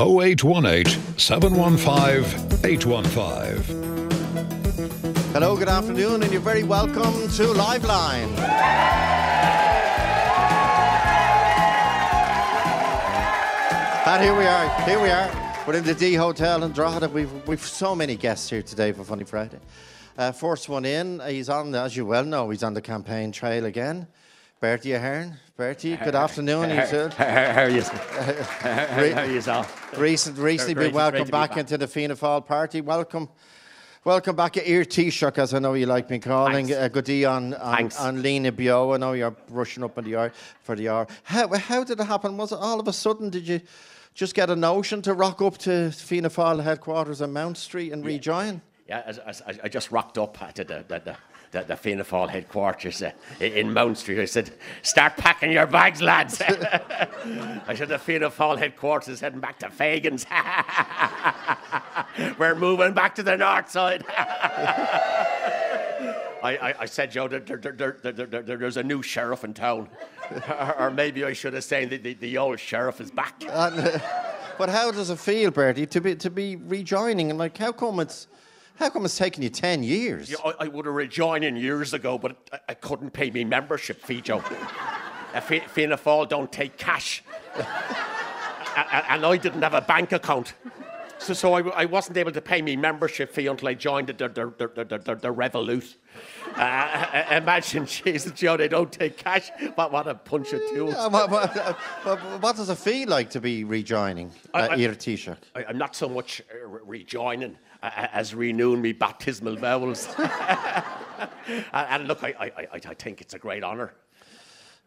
0818 715 815. Hello, good afternoon, and you're very welcome to Liveline. And here we are, here we are. We're in the D Hotel in Drogheda. We've, we've so many guests here today for Funny Friday. Uh, first one in, he's on, as you well know, he's on the campaign trail again. Bertie Ahern. Bertie, good afternoon. How, You too. how, are you? how are you all? Recent, recently been welcomed be back, back. into the Fianna Fáil party. Welcome. Welcome back at Ear Taoiseach, as I know you like me calling. Uh, good day on, on, on Lena Bio. I know you're rushing up in the hour for the hour. How, how did it happen? Was it all of a sudden? Did you just get a notion to rock up to Fianna Fáil headquarters on Mount Street and rejoin? Yeah, as, as, I- I just rocked up at the, the, the, the, the Fianna Fáil headquarters uh, in Mount Street. I said, start packing your bags, lads. I said, the Fianna Fáil headquarters is heading back to Fagan's. We're moving back to the north side. I, I, I said, Joe, there, there, there, there, there, there, there's a new sheriff in town. or, maybe I should have said that the, the old sheriff is back. Uh, but how does it feel, Bertie, to be to be rejoining? And like, how come it's how come it's taken you ten years? Yeah, I, I would have rejoined in years ago, but I, I couldn't pay me membership fee, Joe. uh, Fi- Fianna Fáil don't take cash. And I didn't have a bank account. So, so I, I wasn't able to pay me membership fee until I joined the, the, the, the, the, the, Revolut. Uh, uh, imagine, Jesus, Joe, they don't take cash. What, what a punch of tools. Uh, what, what, uh, what- does it feel like to be rejoining I- uh, I- Ear Taoiseach? I, I'm not so much uh, re- rejoining as renewing me baptismal vows. and, look, I, I, I, think it's a great honour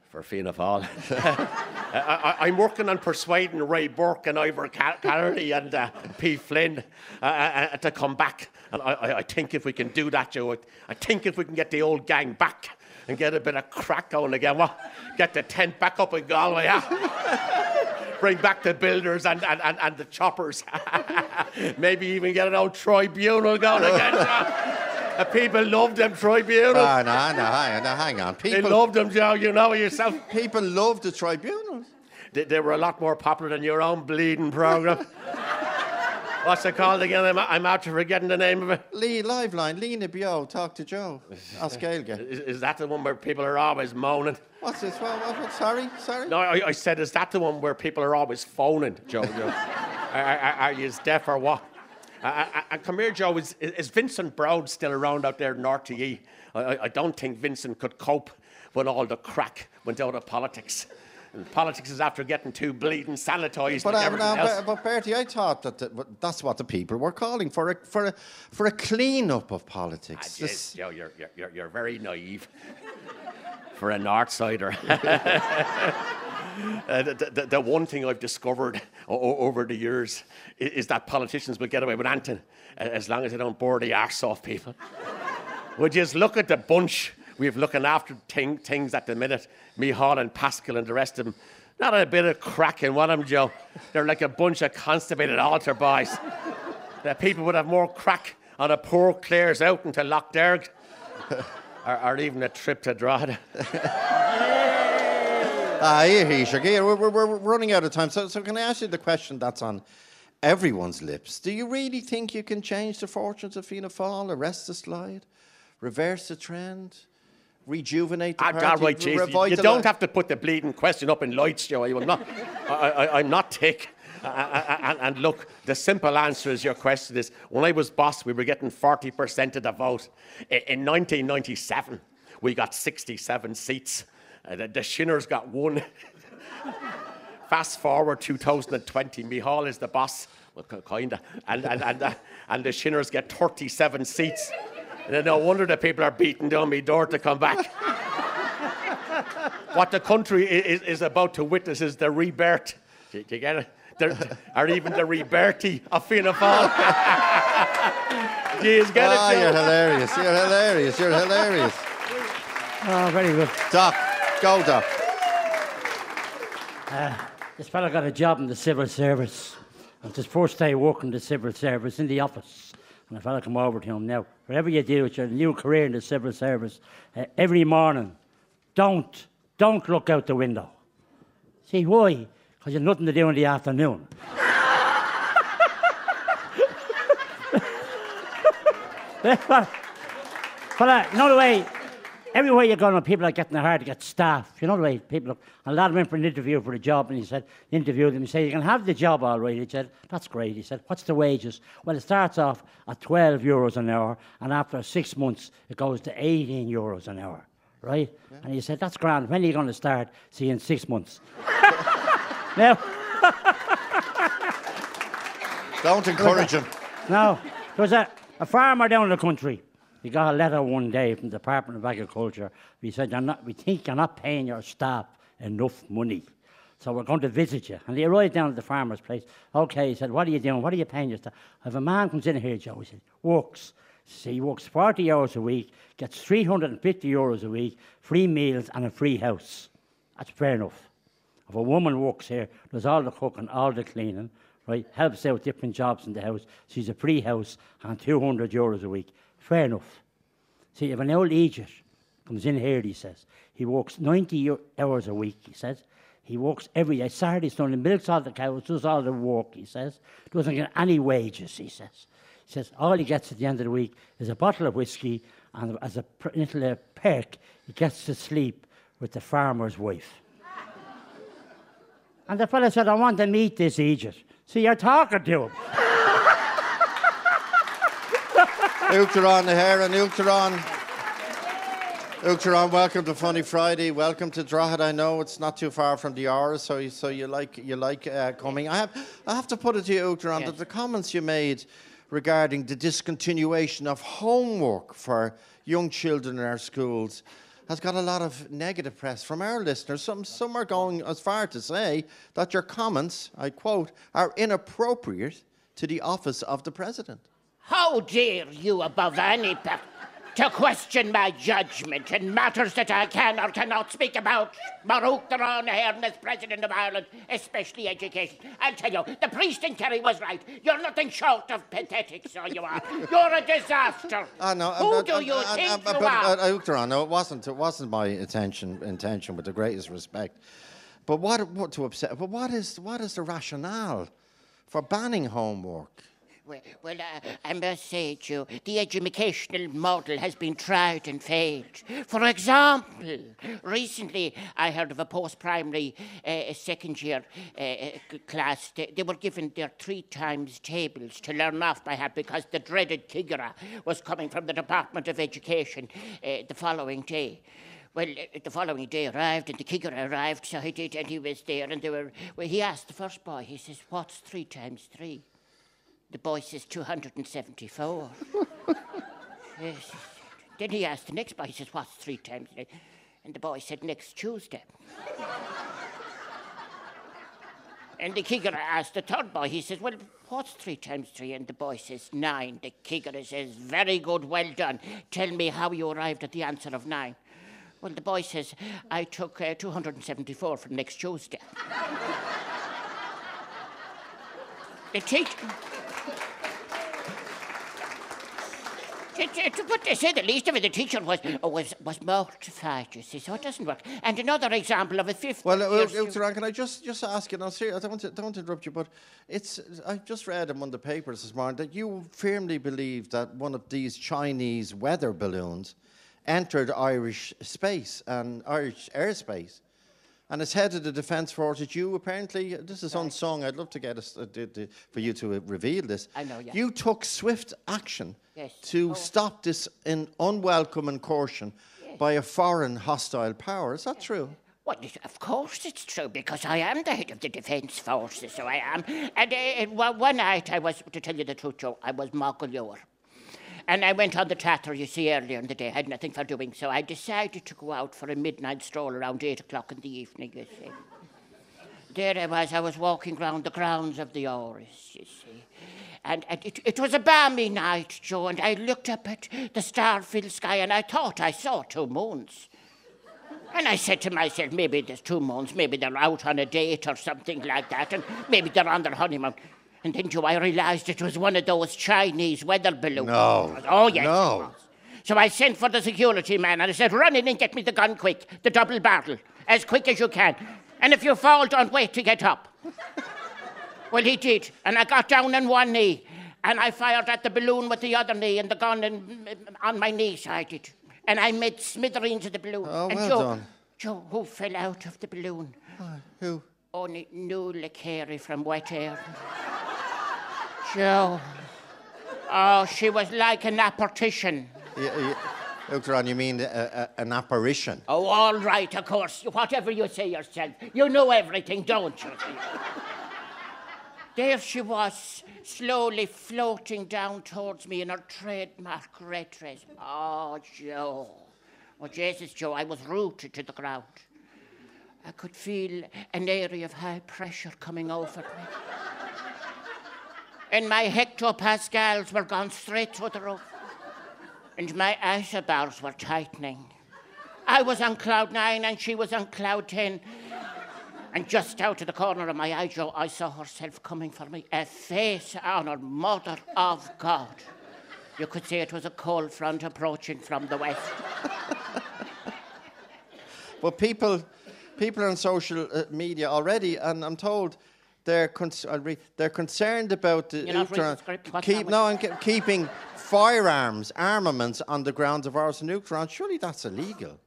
for Fianna Fáil. I, I'm working on persuading Ray Burke and Ivor Ca- Carney and uh, P. Flynn uh, uh, to come back. And I, I, think if we can do that, Joe, I, think if we can get the old gang back and get a bit of crack going again, well, get the tent back up in Galway. huh? bring back the builders and, and, and, and the choppers. Maybe even get an old tribunal going again. Uh, people love them tribunals. Ah, no, no, hang, no, hang on. they People, love them, Joe. You know yourself. people love the tribunals. They, they were a lot more popular than your own bleeding program. What's it called again? I'm, I'm out to forgetting the name of it. Lee, live line, Lena Bio, talk to Joe. Oscailga. Is, is that the one where people are always moaning? What's this? What, what, what, sorry, sorry? No, I, I said, is that the one where people are always phoning, Joe? Joe? are, are, are you deaf or what? Uh, uh, uh, come here, Joe. Is, is Vincent Browne still around out there in RTE? I, I, I don't think Vincent could cope when all the crack went out of politics. And politics is after getting too bleeding sanitised But, uh, no, else. but, but Bertie, I thought that the, that's what the people were calling for a, for a, for a clean up of politics. Joe, you're, you're, you're, you're very naive for a Northsider. Uh, the, the, the one thing I've discovered o- over the years is, is that politicians will get away with anything uh, as long as they don't bore the arse off people. Would you just look at the bunch we've looking after thing, things at the minute? Micheál, and Paschal, and the rest of them. Not a bit of crack in one of them, Joe. They're like a bunch of constipated altar boys. that people would have more crack on a poor Clare's out into Lough Derg or, or even a trip to Drogheda. Ah, we're, we're, we're running out of time. So, so can I ask you the question that's on everyone's lips? Do you really think you can change the fortunes of Fianna Fáil, arrest the slide, reverse the trend, rejuvenate the Ah, party, right, Jesus. You, don't have to put the bleeding question up in lights, Joe. I'm not, I, I, I'm not thick. Uh, uh, and, and look, the simple answer is your question is when I was boss, we were getting 40% of the vote. I- In 1997, we got 67 seats. Uh, the, the Shinners got one. Fast forward 2020, Micheál is the boss. Well, kind of. And, and, and, uh, and the Shinners get 37 seats. And then no wonder that people are beating down my door to come back. what the country is, is about to witness is the rebirth. Do you get it? The, or even the rebirthing of Fianna Fáil. Do you get Ah, it? you're hilarious. You're hilarious. You're hilarious. Oh, very good. Doc, go, Doc. This fellow got a job in the civil service. It was his first day working the civil service in the office. If I come over to him now, whatever you do with your new career in the civil service, uh, every morning, don't, don't look out the window. See, why? Because you've nothing to do in the afternoon. but, but, but uh, no way, everywhere you go now, people are getting hard to get staff. You know the way people, look. a lot of them went for an interview for a job and he said, interviewed them, he said, you can have the job all right. He said, that's great. He said, what's the wages? Well, it starts off at 12 euros an hour and after six months it goes to 18 euros an hour, right? Yeah. And he said, that's grand. When are you going to start? See, in six months. now, don't encourage him. No, there was a, a farmer down in the country. He got a letter one day from the Department of Agriculture. He said, not, We think you're not paying your staff enough money. So we're going to visit you. And he arrived down at the farmer's place. Okay, he said, What are you doing? What are you paying your staff? If a man comes in here, Joe, he said, Works. So he works 40 hours a week, gets 350 euros a week, free meals, and a free house. That's fair enough. If a woman works here, does all the cooking, all the cleaning, right, helps out different jobs in the house, she's a free house and 200 euros a week. Fair enough. See, if an old Egypt comes in here, he says, he works 90 hours a week, he says. He works every day, Saturday, Sunday, milks all the cows, does all the work, he says. Doesn't get any wages, he says. He says all he gets at the end of the week is a bottle of whiskey, and as a little uh, perk, he gets to sleep with the farmer's wife. and the fellow said, I want to meet this Egypt. See, you're talking to him. Uachtaráin the hair and Uachtaráin. Uachtaráin, welcome to Funny Friday. Welcome to Drogheda. I know it's not too far from the hour, so you, so you like you like uh, coming. I have I have to put it to you, Uachtaráin, yes. that the comments you made regarding the discontinuation of homework for young children in our schools has got a lot of negative press from our listeners. Some, some are going as far to say that your comments, I quote, are inappropriate to the office of the president. How dare you, above any to question my judgment in matters that I can or cannot speak about. Baruch Theron here as President of Ireland, especially education. I'll tell you, the priest in Kerry was right. You're nothing short of pathetic, so you are. You're a disaster. I know. Who but, do you I, think I, you but, are? But, uh, no, it wasn't. It wasn't my intention. Intention, with the greatest respect. But what, what to upset? But what is what is the rationale for banning homework? Well, well uh, I must say to you, the educational model has been tried and failed. For example, recently I heard of a post primary uh, second year uh, uh, class. They, they, were given their three times tables to learn off by heart because the dreaded Kigara was coming from the Department of Education uh, the following day. Well, uh, the following day arrived, and the kicker arrived, so he did, and he was there, and they were. Well, he asked the first boy. He says, "What's three times three? The boy says 274. yes. Then he asked the next boy, he says, What's three times three? And the boy said, Next Tuesday. and the kicker asked the third boy, he says, Well, what's three times three? And the boy says, Nine. The kicker says, Very good, well done. Tell me how you arrived at the answer of nine. Well, the boy says, I took uh, 274 from next Tuesday. the teacher. To, to, to, put to say the least of it, the teacher was was was mortified. You see, so it doesn't work. And another example of a fifth. Well, uh, uh, can I just just ask you? No, seriously, I don't want to, don't want to interrupt you, but it's I just read in of the papers this morning that you firmly believe that one of these Chinese weather balloons entered Irish space and Irish airspace and as head of the Defence Forces, you apparently, this is unsung, I'd love to get us, uh, for you to uh, reveal this. I know, yeah. You took swift action yes. to oh. stop this in unwelcome incursion yes. by a foreign hostile power. Is that yes. true? Well, of course it's true, because I am the head of the Defence Forces, so I am. And uh, one night I was, to tell you the truth, Joe, I was Mogul and I went on the tatter, you see, earlier in the day. I had nothing for doing, so I decided to go out for a midnight stroll around 8 o'clock in the evening, you see. There I was, I was walking round the grounds of the Áras, you see. And, and it, it was a balmy night, Joe, and I looked up at the star-filled sky and I thought I saw two moons. And I said to myself, maybe there's two moons, maybe they're out on a date or something like that, and maybe they're on their honeymoon. And then, Joe, I realised it was one of those Chinese weather balloons. No. Oh, yes. No. So I sent for the security man and I said, run in and get me the gun quick, the double barrel, as quick as you can. And if you fall, don't wait to get up. well, he did. And I got down on one knee And I fired at the balloon with the other knee and the gun in, on my knee side it. And I made smithereens of the balloon. Oh, and well Joe, done. Joe, who fell out of the balloon? Who? Only Nuala Carey from Wet Air. Joe. Oh, she was like an apparition. Yeah, yeah. Ron, you mean a, a, an apparition? Oh, all right, of course. Whatever you say yourself. You know everything, don't you? there she was, slowly floating down towards me in her trademark red dress. Oh, Joe. Oh, Jesus, Joe, I was rooted to the ground. I could feel an area of high pressure coming over me. And my hectopascals were gone straight to the roof. And my isobars were tightening. I was on cloud nine and she was on cloud ten. And just out of the corner of my eye, Joe, I saw herself coming for me, a face on her mother of God. You could say it was a cold front approaching from the west. But people, people are on social uh, media already, and I'm told they're I'll read, they're concerned about the You're not reading the keep no, and ke- keeping firearms, armaments on the grounds of ours and Uachtaran. Surely that's illegal.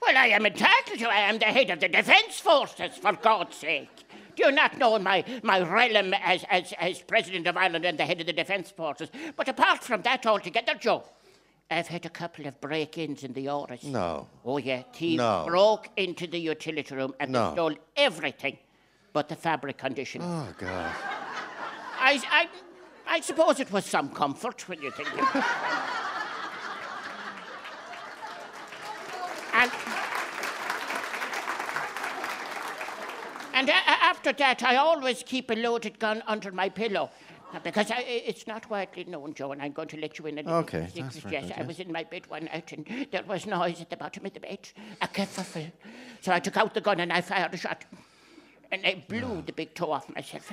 Well, I am entitled to. I am the head of the defence forces, for God's sake. Do you not know my, my realm as, as, as President of Ireland and the head of the defence forces? But apart from that altogether, Joe, I've had a couple of break-ins in the Áras. No. Oh, yeah. Thieves No. broke into the utility room and No. they stole everything but the fabric conditioner. Oh God. I, I, I suppose it was some comfort when you think of it. and and after that, I always keep a loaded gun under my pillow. Because I, it's not widely known, Joe, and I'm going to let you in a little Okay, secret. that's very Yes, good, I yes. was in my bed one night and there was noise at the bottom of the bed, a kerfuffle. So I took out the gun and I fired a shot. And I blew the big toe off myself.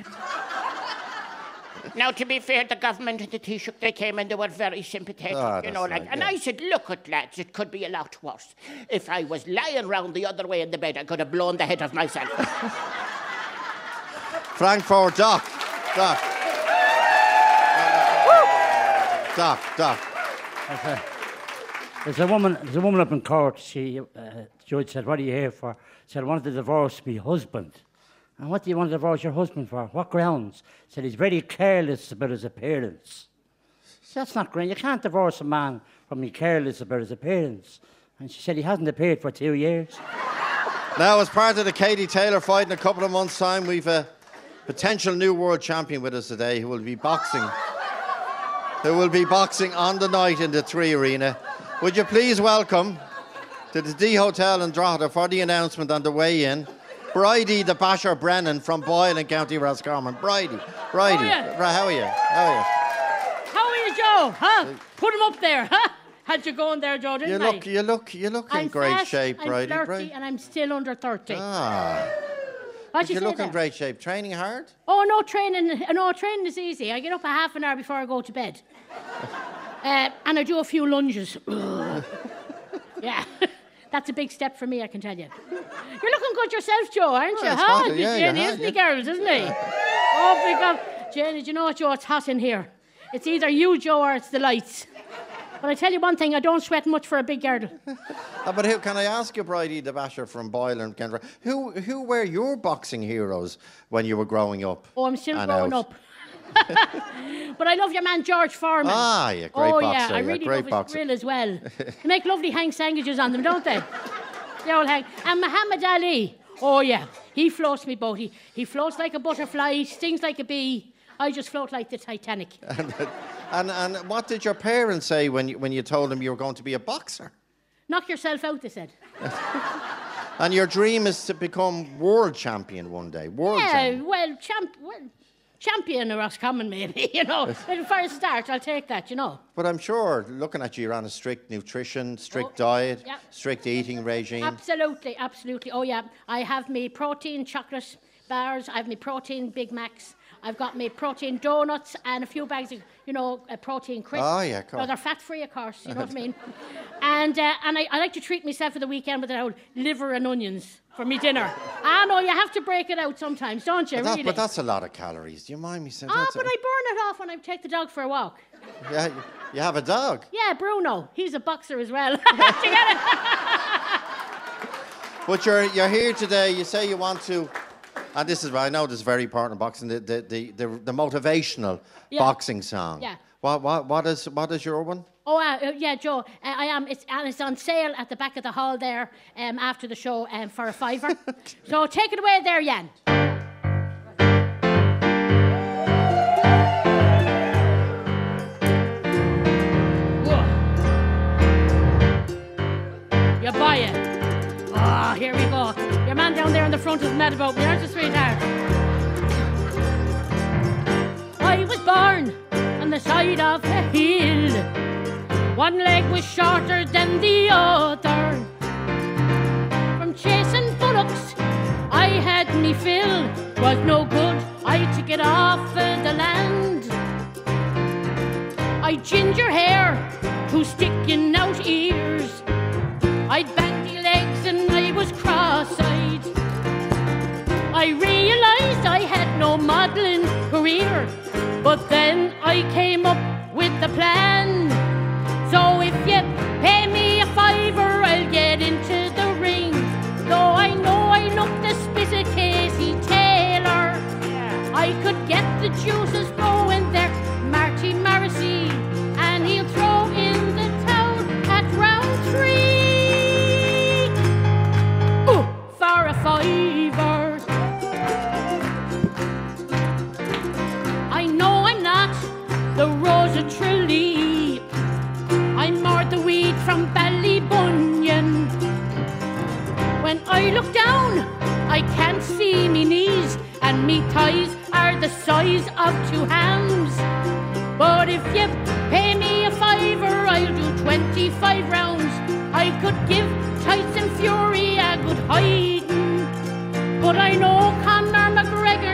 Now, to be fair, the government and the Taoiseach, they came and they were very sympathetic, Ah, you know, that's like, right, and yeah. I said, look at lads, it could be a lot worse. If I was lying round the other way in the bed, I could have blown the head off myself. Frank forward, Doc. Doc. Doc, Doc. There's a woman. There's a woman up in court. She, uh, the judge said, "What are you here for?" Said, "I wanted to divorce my husband." And what do you want to divorce your husband for? What grounds? Said he's very careless about his appearance. Said, That's not great. You can't divorce a man from being careless about his appearance. And she said he hasn't appeared for two years. Now, as part of the Katie Taylor fight in a couple of months' time, we've a potential new world champion with us today who will be boxing. Who will be boxing on the night in the Three Arena. Would you please welcome to the D Hotel in Drogheda for the announcement on the way in, Bridie the Basher Brennan from Boyle in County Roscommon. Bridie, Bridie, how are you? How are you? How are you, Joe? Huh? Put him up there, huh? Had you going there, Joe, you? didn't You I? look, you look, you look in I'm great fat, shape, I'm Bridie. 30 Bridie. and I'm still under 30. Ah, you you look in great shape. Training hard? Oh, no training. No, training is easy. I get up a half an hour before I go to bed. uh, and I do a few lunges. yeah. That's a big step for me, I can tell you. You're looking good yourself, Joe, aren't you? It's huh? hot, yeah, Jenny, isn't hot, he, girls, isn't he? Oh, big up. Jenny, do you know what, Joe? It's hot in here. It's either you, Joe, or it's the lights. But I tell you one thing, I don't sweat much for a big girdle. Uh, but who, can I ask you, Bridie the Basher from Boyle and Kendra, who, who were your boxing heroes when you were growing up? Oh, I'm still growing out? up. But I love your man George Foreman. Ah, yeah, great oh, boxer, yeah, I yeah, really great love boxer. his grill as well. they make lovely hang sandwiches on them, don't they? they all hang. And Muhammad Ali. Oh yeah, he floats me boat. He, he floats like a butterfly. He stings like a bee. I just float like the Titanic. And, and what did your parents say when you, when you told them you were going to be a boxer? Knock yourself out, they said. And your dream is to become world champion one day. World Yeah, champion. well, champ, well, champion or Roscommon maybe, you know. But for a start, I'll take that, you know. But I'm sure, looking at you, you're on a strict nutrition, strict Oh, diet, yeah. strict eating regime. Absolutely, absolutely. Oh yeah, I have me protein chocolate bars. I have me protein Big Macs. I've got me protein donuts and a few bags of, you know, uh, protein crisps. Oh, yeah, cool. No, they're fat free, of course. You know what I mean. And uh, and I, I like to treat myself for the weekend with an old liver and onions for me dinner. Ah, Yeah, no, you have to break it out sometimes, don't you? But, that- really? but that's a lot of calories. Do you mind me saying Ah, but I burn it off when I take the dog for a walk. yeah, you- you have a dog. Yeah, Bruno. He's a boxer as well. Do you get it? But you're you're here today. You say you want to, and this is I know this is very important in boxing. The the the, the, motivational boxing song. Yeah. What what what is what is your one? Oh, uh, uh, yeah, Joe. Uh, I am. It's and it's on sale at the back of the hall there um, after the show um, for a fiver. so take it away there, Jan. You buy it. Ah, here we go. Your man down there in the front is mad about me, aren't you, sweetheart? I was born on the side of a hill. One leg was shorter than the other. From chasing bullocks, I had me fill. Was no good, I took it off of the land. I ginger hair, two sticking out ears. I'd bandy legs and I was cross-eyed. I realized I had no modeling career, but then I came up with the plan. So if you pay me a fiver, I'll get into the ring. Though I know I look the spit of Katie Taylor, I could get the juices I look down, I can't see me knees, and me thighs are the size of two hams. But if you pay me a fiver, I'll do 25 rounds. I could give Tyson Fury a good hiding. But I know Conor McGregor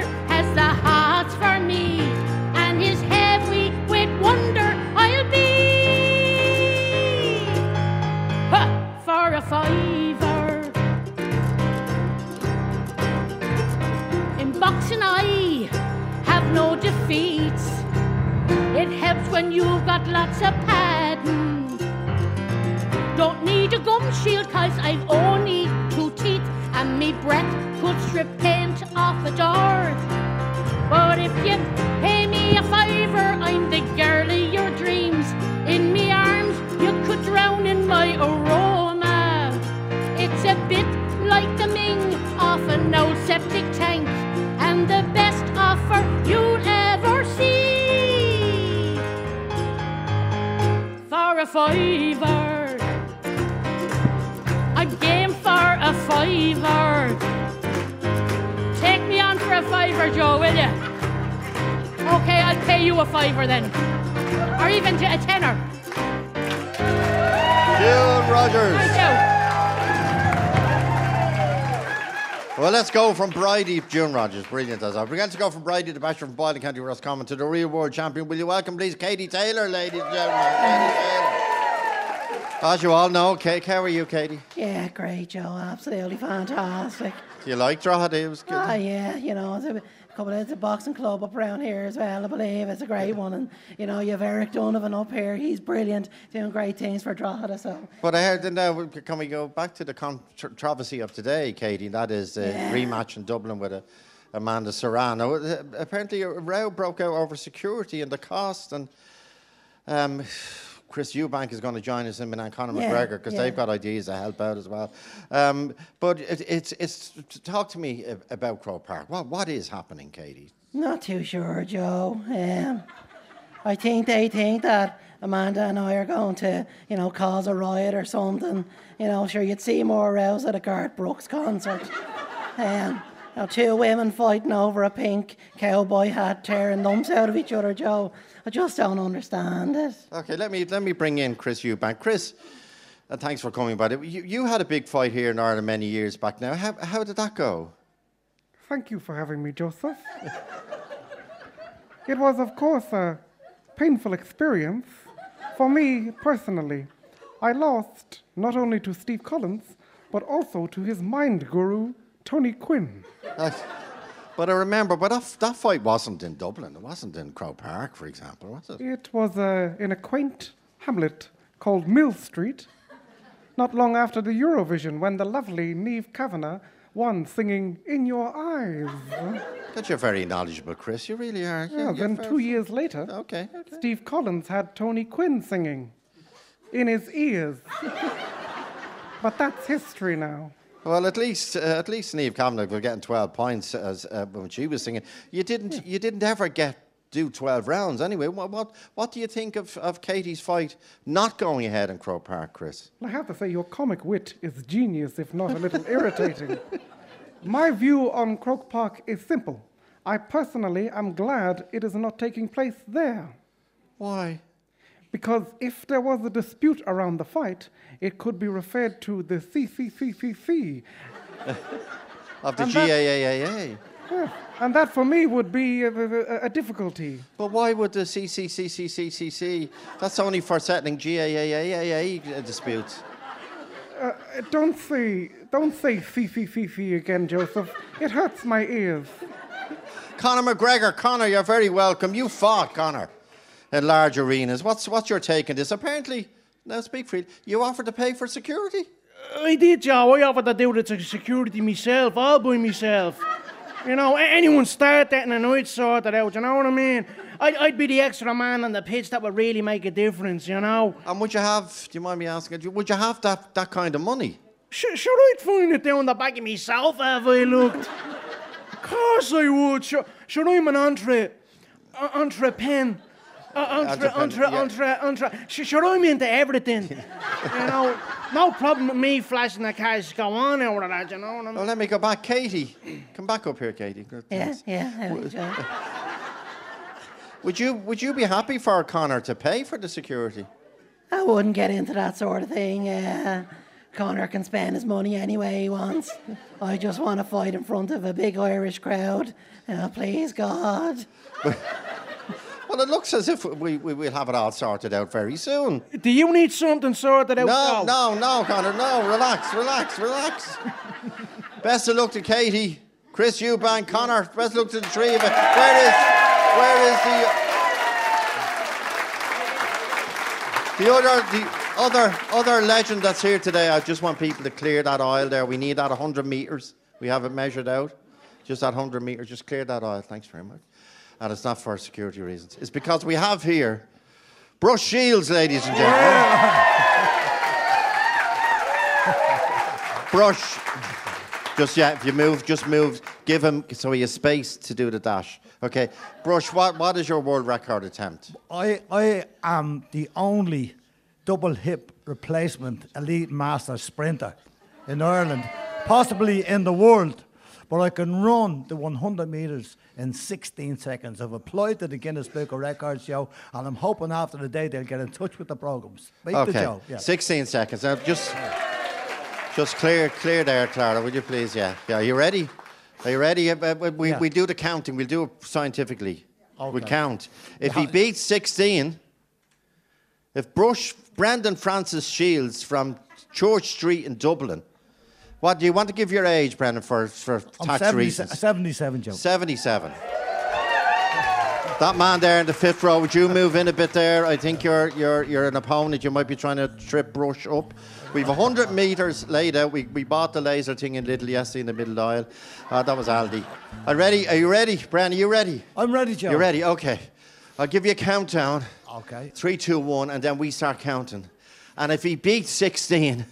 no defeats. It helps when you've got lots of padding. Don't need a gum shield cause I've only two teeth and me breath could strip paint off a door. But if you pay me a fiver, I'm the girl of your dreams. In me arms, you could drown in my aroma. It's a bit like the Ming off an old septic best you'll ever see. For a fiver. I'm game for a fiver. Take me on for a fiver, Joe, will you? Okay, I'll pay you a fiver then. Or even to a tenner. June Rogers. Well, let's go from Bridie, June Rogers, brilliant as ever. We're going to go from Bridie, the Bachelor from Boylan County, Roscommon, to the real world champion. Will you welcome, please, Katie Taylor, ladies and gentlemen? Katie Taylor. As you all know, Kate, how are you, Katie? Yeah, great, Joe. Absolutely fantastic. Do you like Drogheda? It was good. Ah, yeah, you know, it's a couple of, it's a boxing club up around here as well, I believe. It's a great one. And, you know, you have Eric Donovan up here. He's brilliant, doing great things for Drogheda. So, But I heard, now, can we go back to the controversy of today, Katie? That is the Yeah. rematch in Dublin with uh, Amanda Serrano. Uh, Apparently, a row broke out over security and the cost. And um, Chris Eubank is going to join us in Milan Conor Yeah, McGregor because yeah. they've got ideas to help out as well. Um, but it, it's, it's, talk to me about Croke Park. What, what is happening, Katie? not too sure, Joe. Um, I think they think that Amanda and I are going to, you know, cause a riot or something. You know, sure, you'd see more rows at a Garth Brooks concert. Um, you know, two women fighting over a pink cowboy hat, tearing lumps out of each other, Joe. I just don't understand it. Okay, let me let me bring in Chris Eubank. Chris, and thanks for coming by. You, you had a big fight here in Ireland many years back now. How, how did that go? Thank you for having me, Joseph. it was, of course, a painful experience. For me, personally, I lost not only to Steve Collins, but also to his mind guru, Tony Quinn. But I remember, but that, that fight wasn't in Dublin. It wasn't in Croke Park, for example, was it? It was uh, in a quaint hamlet called Millstreet, not long after the Eurovision, when the lovely Niamh Kavanagh won singing In Your Eyes. God, you're very knowledgeable, Chris. You really are. Yeah, You're- then two years later, Okay, okay. Steve Collins had Tony Quinn singing in his ears. but that's history now. Well, at least uh, at least Niamh Kavanagh was getting 12 points as uh, when she was singing. You didn't you didn't ever get do 12 rounds anyway. What what, what do you think of, of Katie's fight not going ahead in Croke Park, Chris? I have to say, your comic wit is genius, if not a little irritating. My view on Croke Park is simple. I personally am glad it is not taking place there. Why? Because if there was a dispute around the fight, it could be referred to the CCCCC. Of the And that- GAAAA. Yeah, and that for me would be a, a, a difficulty. But why would the CCCCCCC? That's only for settling GAAAA disputes. Uh, don't say, don't say CCCC again, Joseph. It hurts my ears. Conor McGregor, Conor, you're very welcome. You fought, Conor, in large arenas. What's, what's your take on this? Apparently, now speak freely, you offered to pay for security? I did, Joe. I offered to do the security myself, all by myself. You know, anyone start that and I'd sort it out, you know what I mean? I'd, I'd be the extra man on the pitch that would really make a difference, you know? And would you have, do you mind me asking, would you have that, that kind of money? Sh- should I find it down the back of myself have I looked? of course I would. Should, should I'm an entre, uh, entre pen. Uh, entre, Entrepen- entre, yeah. entre, entre. Sh- should I'm into everything? you know, no problem with me flashing the cash. Go on over that, you know what I mean? Well, let me go back. Katie, come back up here, Katie. Good, Yeah, yeah, there we go. Would you, would you be happy for Conor to pay for the security? I wouldn't get into that sort of thing. Uh, Conor can spend his money any way he wants. I just want to fight in front of a big Irish crowd. Uh, please, God. Well, it looks as if we, we will have it all sorted out very soon. Do you need something sorted out? No, no, no, Conor, no. Relax, relax, relax. best of luck to Katie, Chris Eubank, Conor. Best of luck to the three of you. Where is, where is the, the other, the other, other legend that's here today? I just want people to clear that aisle there. We need that 100 meters. We have it measured out. Just that 100 meters. Just clear that aisle. Thanks very much. And it's not for security reasons. It's because we have here Brush Shields, ladies and gentlemen. Brush. Just yeah, if you move, just move. Give him so he has space to do the dash. Okay, Brush. What what is your world record attempt? I, I am the only double hip replacement elite master sprinter in Ireland, possibly in the world. But I can run the 100 metres in 16 seconds. I've applied to the Guinness Book of Records show, and I'm hoping after the day they'll get in touch with the programs. Okay, Joe. Yeah. 16 seconds. Now just just clear clear there, Clara. Would you please? Yeah, yeah. Are you ready? Are you ready? We, Yeah. we do the counting. We'll do it scientifically. We Okay. count. If he beats 16, if Brush Brendan Francis Shields from Church Street in Dublin. What do you want to give your age, Brendan, for, for I'm tax 70 reasons? 77, Joe. 77. That man there in the fifth row, would you move in a bit there? I think you're, you're, you're an opponent. You might be trying to trip Brush up. We've 100 metres laid out. We, we bought the laser thing in Lidl yesterday in the middle aisle. Uh, that was Aldi. Are, ready? Are you ready? Brendan, are you ready? I'm ready, Joe. You're ready? Okay. I'll give you a countdown. Okay. Three, two, one, and then we start counting. And if he beats 16,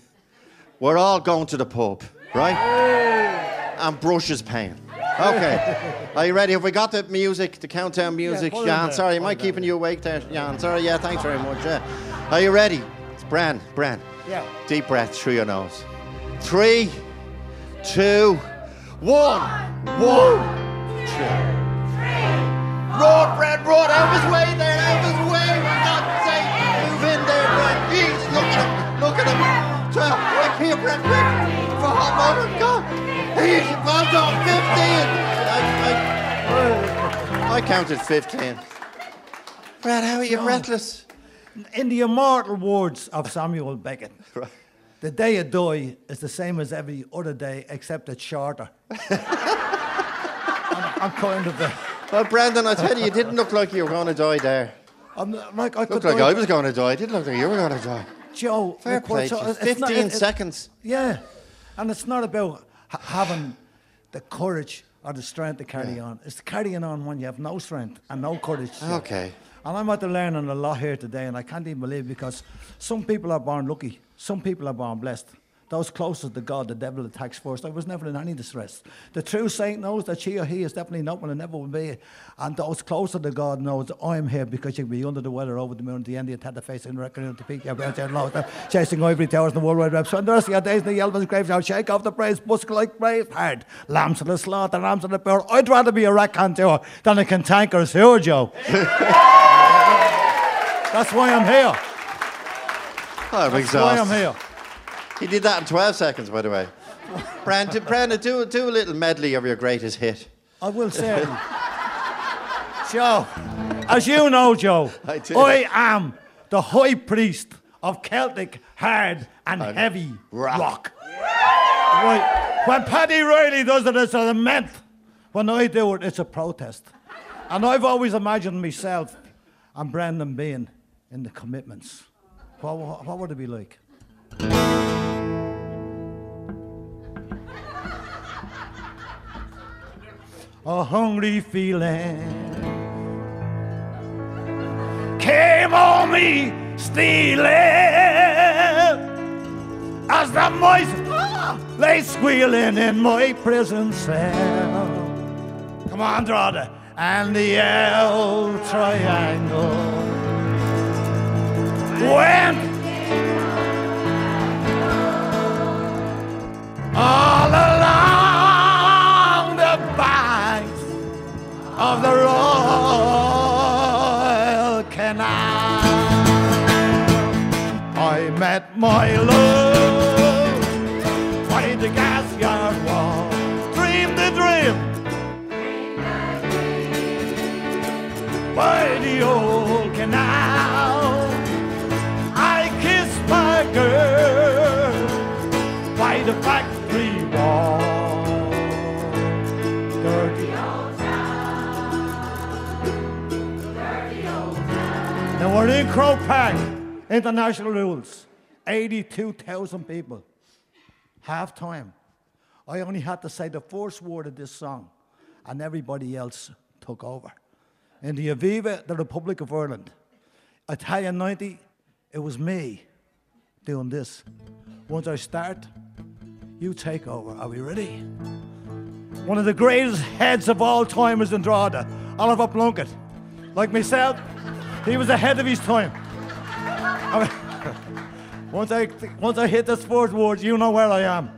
we're all going to the pub, right? And Brush is paying. Okay. Are you ready? Have we got the music, the countdown music? in Jan, sorry, am I keeping you awake there? Jan, sorry, yeah, thanks very much. Yeah. Are you ready? It's Bran, Bran. Yeah. Deep breath through your nose. Three, two, one. One, two. Road, Brad, road, out of his way there, out of his quick here, quick. For hot moment, go. He's well done, 15. I, I, I counted 15. Brad, how are you breathless? In the immortal words of Samuel Beckett, The day you die is the same as every other day, except it's shorter. I'm, I'm kind of the. Well, Brendan, I tell you, you didn't look like you were going to die there. I'm like I could Looked like die- I was going to die. It didn't look like you were going to die. Joe, Fair play. to it's not- 15 it- it- seconds. Yeah, and it's not about ha- having the courage or the strength to carry on. It's carrying on when you have no strength and no courage. Okay. And I'm out there learning a lot here today, and I can't even believe because some people are born lucky, some people are born blessed. Those closest to God, the devil attacks first. I was never in any distress. The true saint knows that she or he is definitely not one and never will be. And those closer to God knows I'm here because you can be under the weather, over the moon, at the end of the face, and record to peak, your branch, and low, chasing ivory towers in the world wide web. So in the rest of your days in the Elvis graves, I'll shake off the praise, busk like brave hard. Lambs to the slaughter, lambs to the poor. I'd rather be a raconteur than a cantankerous sewer, Joe. That's why I'm here. I'm That's why I'm here. He did that in 12 seconds, by the way. Brendan, Brendan do, do a little medley of your greatest hit. I will say, Joe, as you know, Joe, I do. am the high priest of Celtic hard and heavy rock. Right. When Paddy Reilly does it, it's a lament. When I do it, it's a protest. And I've always imagined myself and Brendan being in the commitments. What, what, what would it be like? A hungry feeling came on me stealing as the mice ah, lay squealing in my prison cell. Come on, Drada. And the L triangle went all of the Royal Canal. I met my love by the gas yard wall. Dream the dream by the old Now we're in Croke Park, international rules. 82,000 people. Half time. I only had to say the first word of this song, and everybody else took over. In the Aviva, the Republic of Ireland, Italia 90, it was me doing this. Once I start, you take over. Are we ready? One of the greatest heads of all time is in Drogheda, Oliver Plunkett. Like myself, he was ahead of his time. Once I once I hit the sports word, you know where I am.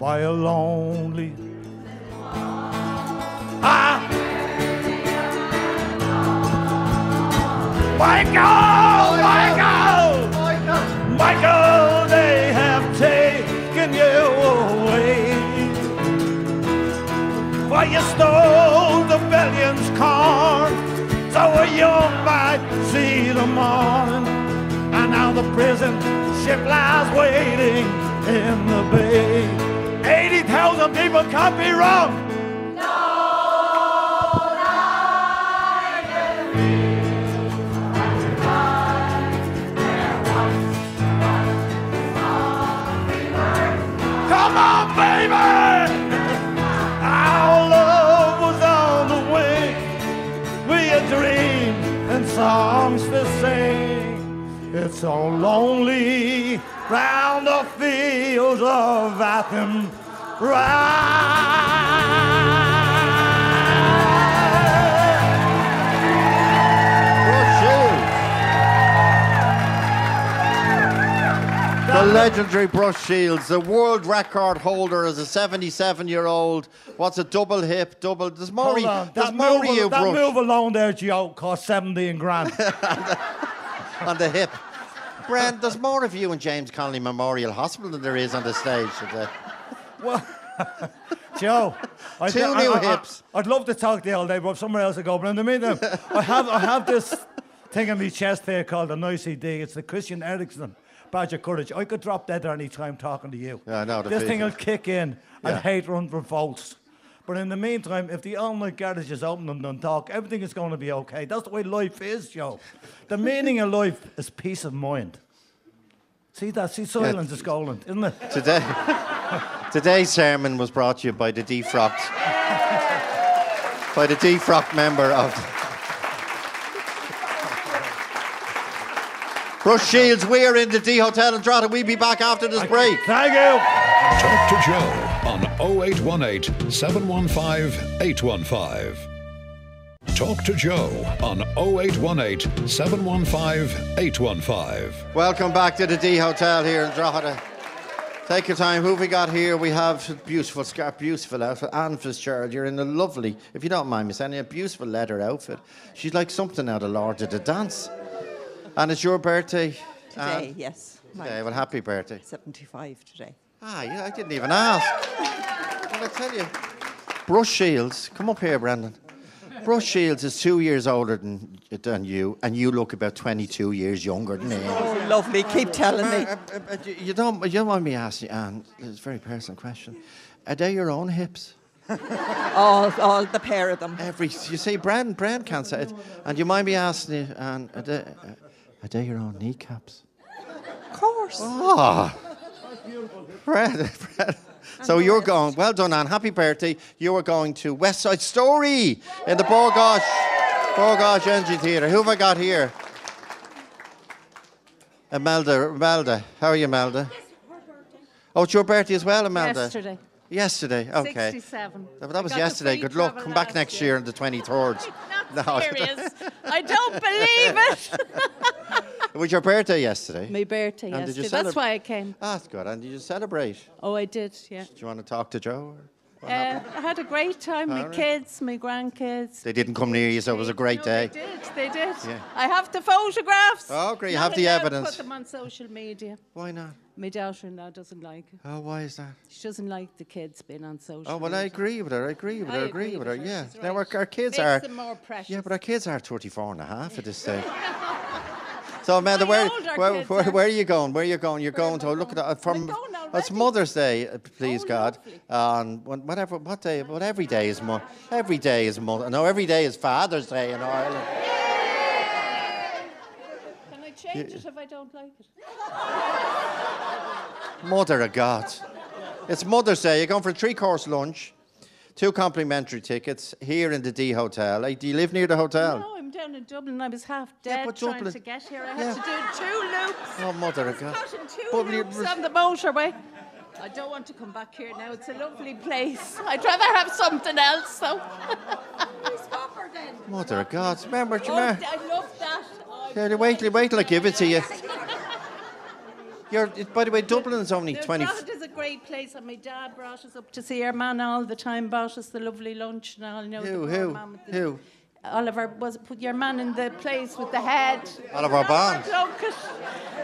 By a lonely. Ah! Michael! Michael! Michael, they the morn. And now the prison ship lies waiting in the bay. 80,000 people can't be wrong. So lonely round the fields of Athenry. The legendary Brush Shields, the world record holder as a 77 year old. What's a double hip, double. There's more, Hold on. there's That, more move, that Brush, move alone there, Joe, cost 17 grand. on the hip. Brent, there's more of you in James Connolly Memorial Hospital than there is on the stage today. Well, Joe, I Two I- new I- I- hips. I'd love to talk to you all day, but somewhere else to go. But in the meantime, I have I have this thing on my chest here called an ICD. It's the Christian Eriksen badge of courage. I could drop dead at any time talking to you. Yeah, I know This thing will kick in and Yeah. hate run from folks. But in the meantime, if the all-night garage is open and don't talk, everything is going to be okay. That's the way life is, Joe. The meaning of life is peace of mind. See that? See, silence is golden, isn't it? Today, today's sermon was brought to you by the defrocked, by the defrocked member of. Brush Shields, we're in the D Hotel in Drogheda. We'll be back after this break. Thank you. Talk to Joe on 0818 715 815. Talk to Joe on 0818 715 815. Welcome back to the D Hotel here in Drogheda. Take your time. Who have we got here? We have beautiful scarf, beautiful outfit. Anne Fitzgerald, you're in a lovely, if you don't mind me saying, a beautiful leather outfit. She's like something out of Lord of the Dance. And it's your birthday. Today, Anne? yes. Okay, well, happy birthday. 75 today. Ah, yeah, I didn't even ask. Well, I tell you, Brush Shiels, come up here, Brandon. Brush Shiels is two years older than, than you, and you look about 22 years younger than me. Oh, lovely. Keep telling me. Uh, uh, uh, you- don't, you don't mind me asking, Anne, it's a very personal question. Are they your own hips? All, all the pair of them. Every, you see, Brand, Brand can't say it. And you mind me asking you, Anne, are they, are they your own kneecaps? Of course. Brad, Brad. So you're going, well done, Anne. Happy birthday. You are going to West Side Story in the Bord Gáis, Borgosh Engine Theatre. Who have I got here? Imelda, Imelda. How are you, Imelda? Oh, it's your birthday as well, Imelda? Yesterday. Yesterday, okay. 67. That that was I got the yesterday. Good luck. Come back next year. on the 23rd. Not serious. I don't believe it. It was your birthday yesterday. My birthday And yesterday. That's why I came. Ah, that's good. And did you celebrate? Oh, I did, yeah. Do you want to talk to Joe? or- Uh, I had a great time. My kids, my grandkids. They didn't come near you, so it was a great No, day. They did. They did. Yeah. I have the photographs. Oh, great. You have the evidence. Put them on social media. Why not? My daughter-in-law doesn't like it. Oh, why is that? She doesn't like the kids being on social. Oh, well, I media. agree with her. I agree with her. I agree with her. Yeah. she's Now, our, right. our kids Makes are. them more precious. Yeah, but our kids are 34 and a half at this stage. So, Amanda, How where, old our where, kids where, are? where are you going? Where are you going? You're going to look at that from. going It's Mother's Day, uh, please God. On when- whatever, what day? What every day is mo- Every day is mother. No, every day is Father's Day in Ireland. Can I change it if I don't like it? Mother of God. It's Mother's Day. You're going for a three course lunch, two complimentary tickets here in the D Hotel. Hey, do you live near the hotel? No, I'm down in Dublin. I was half dead but trying Dublin- to get here. I Yeah. had to do two loops. Oh, Mother of God. Cutting two But you- loops on the motorway. I don't want to come back here now. It's a lovely place. I'd rather have something else. So. Swap her then. Mother of God. Remember, do you Oh, remember? I love that. Yeah, wait, till- wait till I give it to you. You're, by the way, Dublin's only No, 20. Drogheda is a great place, and my dad brought us up to see our man all the time. Bought us the lovely lunch and all. You know, Who, who, the- who? Oliver was put your man in the place with the head. Oliver Bond.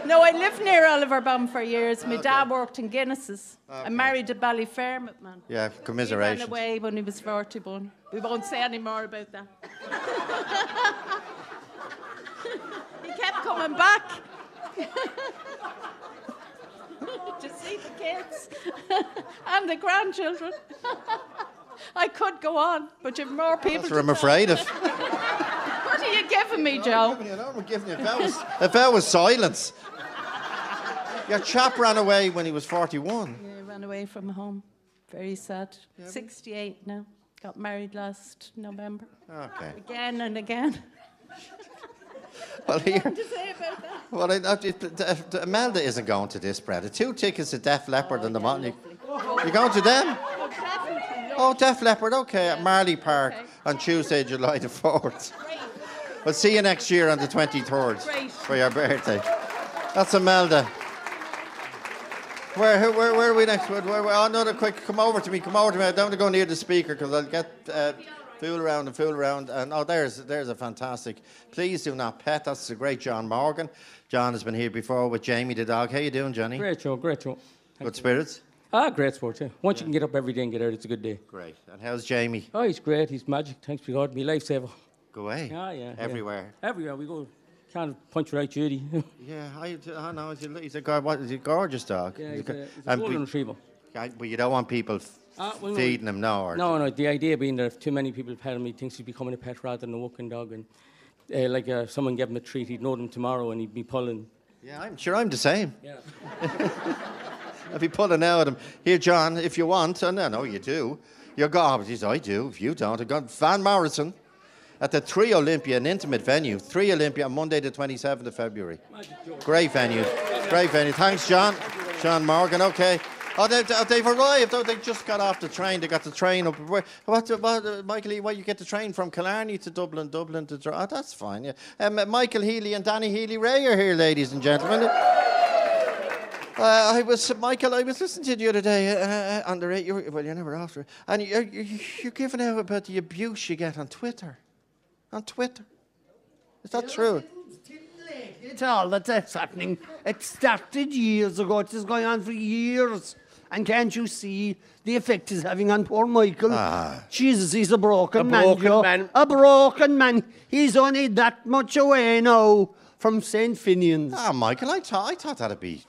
No, I lived near Oliver Bond for years. My dad worked in Guinness's. I married a Ballyfermot man. Yeah, He ran away when he was 41. We won't say any more about that. coming back. to see the kids and the grandchildren. I could go on, but you've more people. That's what I'm afraid of. what are you giving me, Joe? I'm giving you. If that was, if that was silence. Your chap ran away when he was 41. Yeah, he ran away from home. Very sad. 68 now. Got married last November. Okay. Again and again. Well, here, to say about that? well, I, I, it- Imelda isn't going to this, Brad. The two tickets to Def Leppard and the Motley. You going to them? Oh. Oh, Def Leppard, okay, at Marlay Park Okay. on Tuesday, July the 4th. We'll see you next year on the 23rd Great. for your birthday. That's Imelda. Where, where, where are we next? Where, where, oh, no, quick, come over to me, come over to me. I don't want to go near the speaker because I'll get uh, fool around and fool around. And oh, there's, there's a fantastic. Please do not pet. That's the great John Morgan. John has been here before with Jamie the dog. How you doing, Johnny? Great show, great show. Good spirits? Ah, great sport, yeah. Once you can get up every day and get out, it's a good day. Great. And how's Jamie? Oh, he's great. He's magic. Thanks be God. Me lifesaver. Go away. Yeah, yeah. yeah. Everywhere. Everywhere we go. can't punch right, Judy. Yeah, I, I know. He's a, he's a, what, he's a gorgeous dog. Yeah, He's he's a a- he's a and golden we- retriever. But you don't want people Uh, well, no, feeding him now, or No, no. The idea being that if too many people pet him, he thinks he's becoming a pet rather than a walking dog. And uh, like uh, someone gave him a treat, he'd know them tomorrow, and he'd be pulling. Yeah, I'm sure I'm the same. Yeah. I'd be pulling out at him. Here, John, if you want, and I know you do. You go, oh, I do. If you don't, I've got Van Morrison at the Three Olympia, an intimate venue. Three Olympia on Monday, the 27th of February. Great venue. Great venue. Thanks, John. John Morgan. Okay. Oh, they, they- they've arrived. Oh, they just got off the train. They got the train up. Where, what, what, uh, Michael, why you get the train from Killarney to Dublin, Dublin to. Oh, that's fine. Yeah. Um, uh, Michael Healy and Danny Healy-Rae are here, ladies and gentlemen. Uh, I was Michael. I was listening to you the other day uh, uh, on the radio. Well, you're never after, and you're, you're, you're giving out about the abuse you get on Twitter. On Twitter, is that true? It's all that's happening. It started years ago. It is going on for years. And can't you see the effect it's having on poor Michael? Ah. Jesus, he's a broken A man. broken Joe. man. A broken man. He's only that much away now from St. Finan's. Ah, Michael, I thought I thought that'd be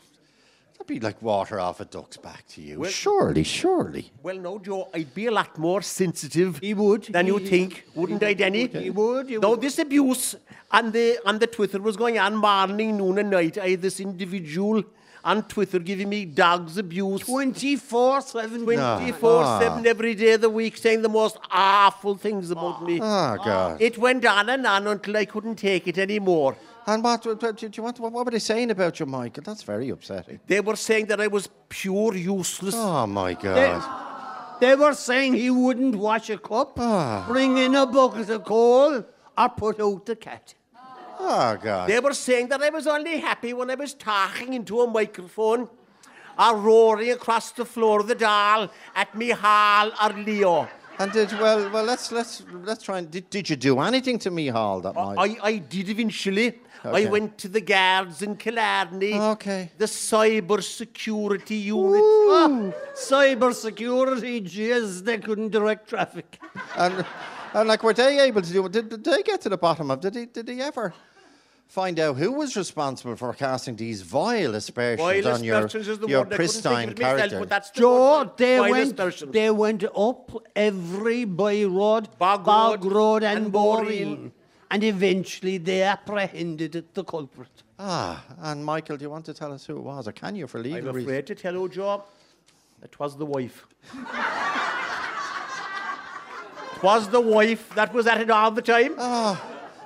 that'd be like water off a duck's back to you. Well- surely, surely. Well, no, Joe, I'd be a lot more sensitive He would. than you He- think, wouldn't I, Denny? He would. He Though would. this abuse on the on the Twitter was going on morning, noon, and night. I had this individual on Twitter giving me dogs abuse 24 7. 24 Ah. 7 every day of the week, saying the most awful things about me. Oh God. It went on and on until I couldn't take it anymore. And what, what, do you want, what, what were they saying about you, Michael? That's very upsetting. They were saying that I was pure useless. Oh my God. They were saying he wouldn't wash a cup, ah. bring in a bucket of coal, or put out the cat. Oh God. They were saying that I was only happy when I was talking into a microphone or roaring across the floor of the Dáil at Micheál or Leo. And did well, well. Let's let's let's try and did, did you do anything to me, Hall? That night? I, I did eventually. Okay. I went to the guards in Killarney. Okay. The cyber security unit. Ah, cyber security, jeez, they couldn't direct traffic. And, and like, were they able to do it? Did, did they get to the bottom of? Did he? Did he ever find out who was responsible for casting these vile aspersions Vile on your aspersions is the your word. I pristine of myself, character? but that's the Joe, they Vile went, aspersions. they went up every by road, Bog Bog Road Road and, and Boreen. Boreen. And eventually they apprehended the culprit. ah, and Michael, do you want to tell us who it was, or can you, for legal reasons? I'm reasons? afraid to tell you, Joe, it was the wife. It was the wife that was at it all the time. Ah,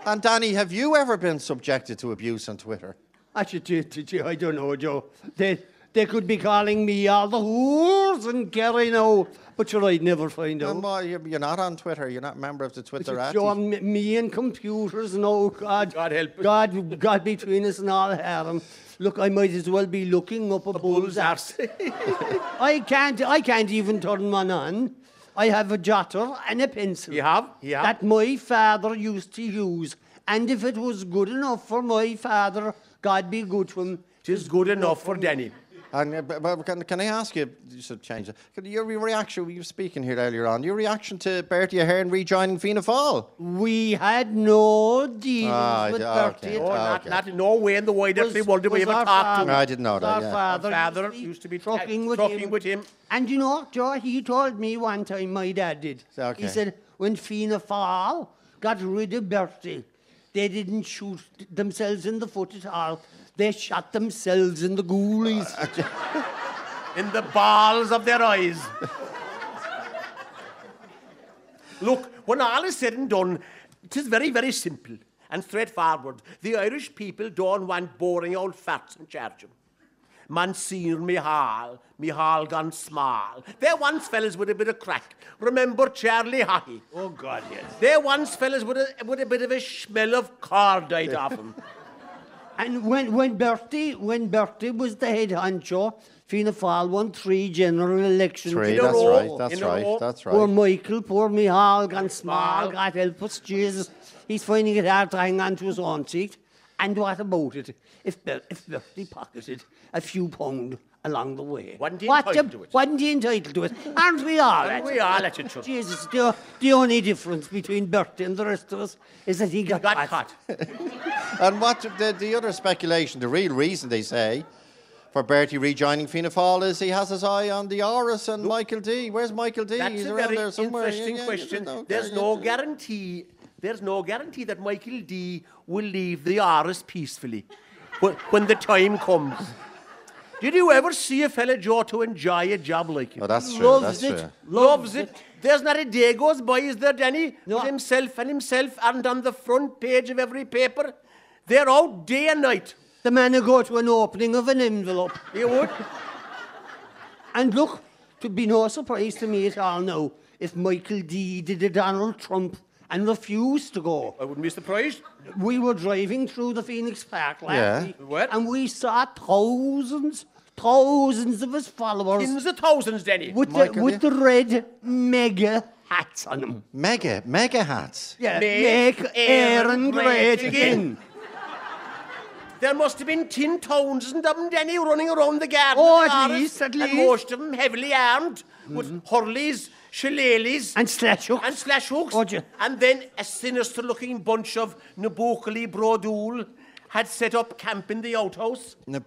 and Danny, have you ever been subjected to abuse on Twitter? I do it to you, I don't know, Joe. They, they could be calling me all the whores and Kerry now, but sure, I'd never find out. Uh, you're you're not on Twitter. You're not a member of the Twitter. Joe, m- me and computers, no, God, God help us. God, God between us and all harm. Look, I might as well be looking up a bull's arse. I can't, I can't even turn one on. I have a jotter and a pencil. You have? Have? That my father used to use. And if it was good enough for my father, God be good to him. Tis good enough for Denny. And uh, but, but can, can I ask you, just to change it, your reaction, you were speaking here earlier on, your reaction to Bertie Ahern rejoining Fianna Fáil? We had no dealings Ah, with yeah, Bertie. okay. Oh, not, okay. not in no way in the wide Was- earthly world did we was ever our talk to father- I didn't know that, Our yeah. father, Our father used to be used to be trucking with trucking him. with him. And you know, Joe, he told me one time, my dad did. Okay. He said, when Fianna Fáil got rid of Bertie, they didn't shoot themselves in the foot at all. They shot themselves in the ghoulies. in the balls of their eyes. Look, when all is said and done, it is very, very simple and straightforward. The Irish people don't want boring old farts in charge of 'em. Monsignor Micheál, Micheál gone small. There once fellas with a bit of crack. Remember Charlie Haughey? Oh, God, yes. There once fellas with a, with a bit of a smell of cordite off him. And when, when Bertie when Bertie was the head honcho, Fianna Fáil won three general elections. Three, in a that's row. right, that's in a right, row. that's Poor right. Michael, poor Micheál, gone small, Small. God help us, Jesus. He's finding it hard to hang on to his own seat. And what about it? If, Ber- if Bertie pocketed a few pound along the way. Wasn't he what entitled to it? Wasn't he entitled to it? Aren't we all? Aren't we all at it, sure? Jesus, the, the only difference between Bertie and the rest of us is that he got, Got caught. caught. and what the, the other speculation, the real reason they say for Bertie rejoining Fianna Fáil is he has his eye on the Áras and Michael D. Where's Michael D? That's He's a around very there somewhere. interesting Yeah, yeah, question. yeah, There's no guarantee. There's no guarantee that Michael D will leave the Áras peacefully when, when the time comes. Did you ever see a fella Joe to enjoy a job like it? Oh, that's true, Loves that's it. true. Loves it. There's not a day goes by, is there, Danny? That himself and himself aren't on the front page of every paper. They're out day and night. The man who go to an opening of an envelope. You would. And look, it'd be no surprise to me at all now if Michael D did a Donald Trump and refused to go. I wouldn't be surprised. We were driving through the Phoenix Park last Yeah. week, What? and we saw thousands, thousands of his followers. Tens of thousands, Denny. With, the, Michael, with the red mega hats on them. Mega, mega hats. Yeah, make, Éireann great again. There must have been tin 10,000 of them, Denny, running around the garden. Oh, of the at least, at And least. most of them heavily armed with hurleys, shillelaghs, And slash hooks. and slash hooks. Gee. and then a sinister looking bunch of Na Buachaillí Bródúla had set up camp in the outhouse. Na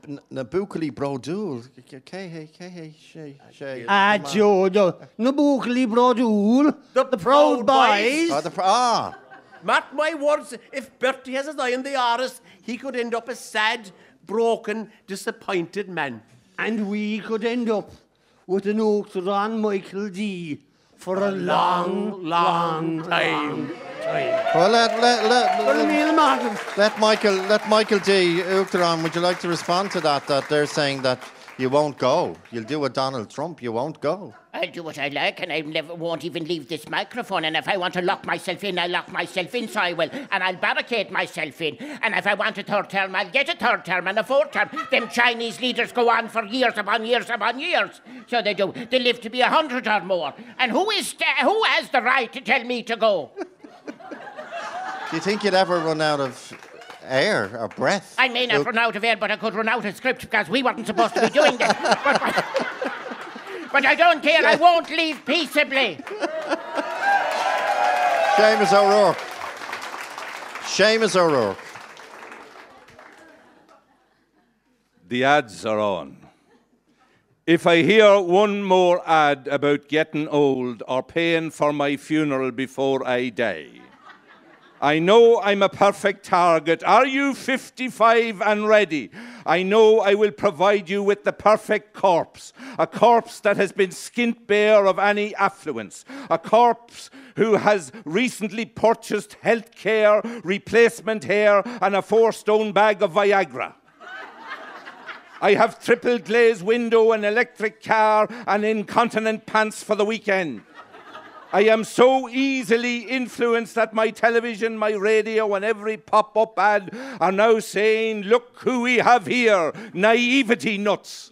Buachaillí Bródúla. K K Shay Shay. Ah, Joe, the Na Buachaillí Bródúla, the, the Proud Boys. Oh, the pr- ah. Mark my words, if Bertie has his eye on the Áras, he could end up a sad, broken, disappointed man. And we could end up with an Uachtarán Michael D for a long, long time. Well, let let let Martin. let Michael let Michael D. Uachtarán, would you like to respond to that? That they're saying that you won't go. You'll do a Donald Trump. You won't go. I'll do what I like, and I never won't even leave this microphone. And if I want to lock myself in, I'll lock myself in, so I will. And I'll barricade myself in. And if I want a third term, I'll get a third term and a fourth term. Them Chinese leaders go on for years upon years upon years. So they do. They live to be a hundred or more. And who is who has the right to tell me to go? Do you think you'd ever run out of air or breath? I may not Look, run out of air, but I could run out of script because we weren't supposed to be doing this. but, but I don't care. I won't leave peaceably. Seamus O'Rourke. Seamus O'Rourke. The ads are on. If I hear one more ad about getting old or paying for my funeral before I die, I know I'm a perfect target. Are you 55 and ready? I know I will provide you with the perfect corpse. A corpse that has been skint bare of any affluence. A corpse who has recently purchased health care, replacement hair, and a four stone bag of Viagra. I have triple glazed window, an electric car, and incontinent pants for the weekend. I am so easily influenced that my television, my radio, and every pop up ad are now saying, Look who we have here naivety nuts.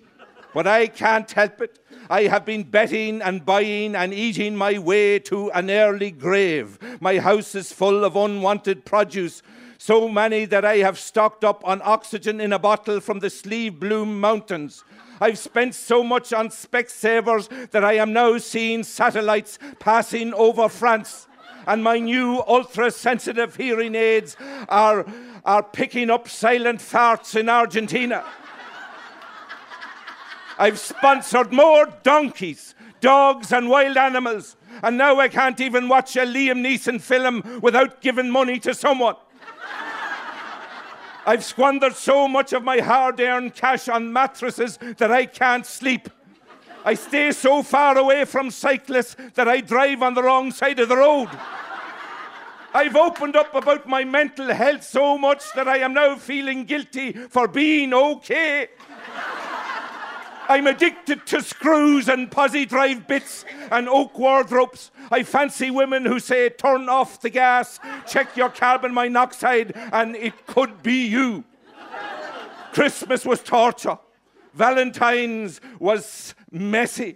But I can't help it. I have been betting and buying and eating my way to an early grave. My house is full of unwanted produce, so many that I have stocked up on oxygen in a bottle from the Slieve Bloom Mountains. I've spent so much on Specsavers that I am now seeing satellites passing over France. And my new ultra sensitive hearing aids are, are picking up silent farts in Argentina. I've sponsored more donkeys, dogs, and wild animals. And now I can't even watch a Liam Neeson film without giving money to someone. I've squandered so much of my hard earned cash on mattresses that I can't sleep. I stay so far away from cyclists that I drive on the wrong side of the road. I've opened up about my mental health so much that I am now feeling guilty for being okay. I'm addicted to screws and posi drive bits and oak wardrobes. I fancy women who say, turn off the gas, check your carbon monoxide, and it could be you. Christmas was torture. Valentine's was messy.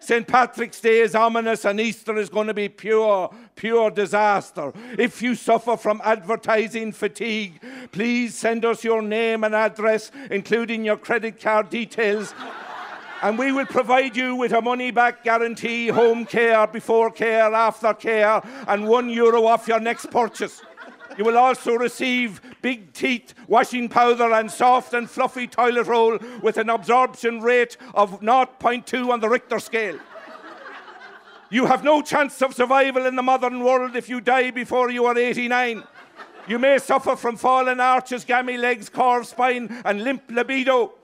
St. Patrick's Day is ominous and Easter is going to be pure, pure disaster. If you suffer from advertising fatigue, please send us your name and address, including your credit card details. And we will provide you with a money back guarantee, home care, before care, after care, and one euro off your next purchase. You will also receive big teeth, washing powder, and soft and fluffy toilet roll with an absorption rate of 0.2 on the Richter scale. You have no chance of survival in the modern world if you die before you are 89. You may suffer from fallen arches, gammy legs, curved spine, and limp libido.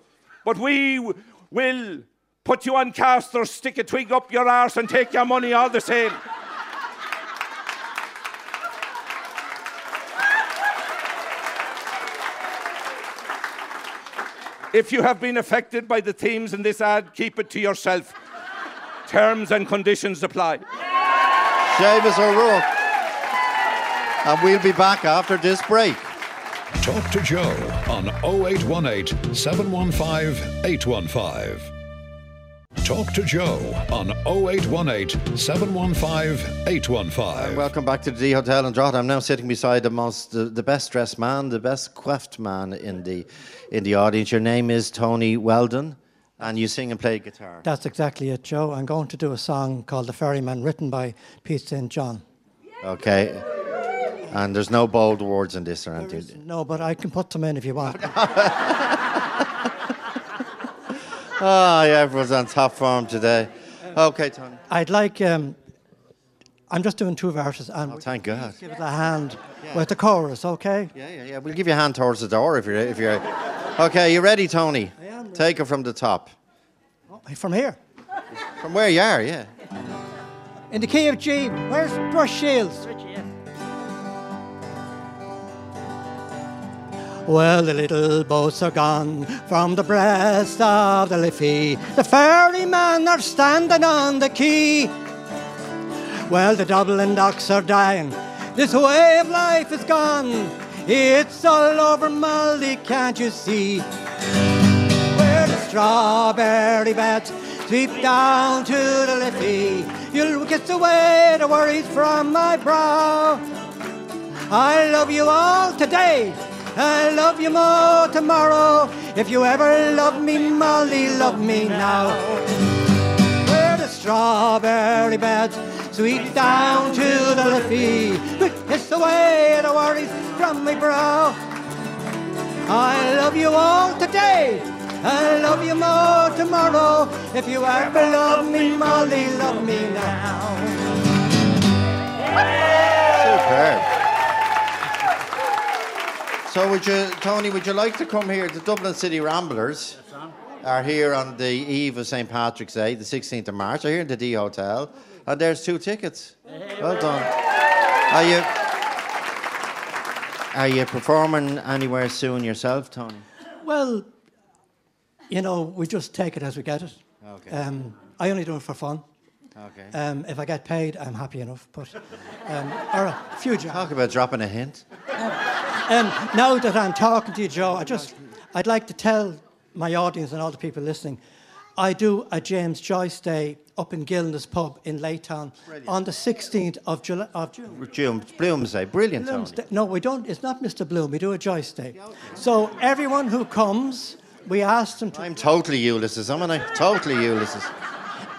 But we will put you on casters, stick a twig up your arse, and take your money all the same. If you have been affected by the themes in this ad, keep it to yourself. Terms and conditions apply. Seamus O'Rourke. And we'll be back after this break. Talk to Joe on 0818 715 815. Talk to Joe on 0818 715 815. Welcome back to the D Hotel in Drogheda. I'm now sitting beside the most, the, the best dressed man, the best coiffed man in the, in the audience. Your name is Tony Weldon, and you sing and play guitar. That's exactly it, Joe. I'm going to do a song called The Ferryman, written by Pete St. John. Okay. And there's no bold words in this or anything. No, but I can put them in if you want. Oh, yeah, everyone's on top form today. Okay, Tony. I'd like. Um, I'm just doing two verses, and Oh, thank God. give it a hand with the chorus, okay? Yeah, yeah, yeah. We'll give you a hand towards the door if you're. If you're okay, you ready, Tony? I am. Take it from the top. From here, From where you are, yeah. in the key of G. Where's Brush Shiels? Well, the little boats are gone from the breast of the Liffey. The ferrymen are standing on the quay. Well, the Dublin docks are dying. This way of life is gone. It's all over Molly, can't you see? Where the strawberry beds sweep down to the Liffey. You'll kiss away the worries from my brow. I love you all today. I love you more tomorrow. If you ever love me, Molly, love me now. Where the strawberry beds sweep down to the Liffey. Kiss away the worries from my brow. I love you all today. I love you more tomorrow. If you ever love me, Molly, love me now. Superb. So, would you, Tony? Would you like to come here? The Dublin City Ramblers are here on the eve of St Patrick's Day, the 16th of March. Are here in the D Hotel, and there's two tickets. Well done. Are you? Are you performing anywhere soon yourself, Tony? Well, you know, we just take it as we get it. Okay. Um, I only do it for fun. Okay. Um, if I get paid, I'm happy enough. But um, or a few jobs. Talk about dropping a hint. Um, Um, now that I'm talking to you, Joe, I just I'd like to tell my audience and all the people listening, I do a James Joyce Day up in Gilnes pub in Laytown on the 16th of, July, of June. June, Bloomsday, brilliant, Bloom's Day- No, we don't. It's not Mr. Bloom. We do a Joyce Day. So everyone who comes, we ask them to. I'm totally Ulysses, am I? Totally Ulysses.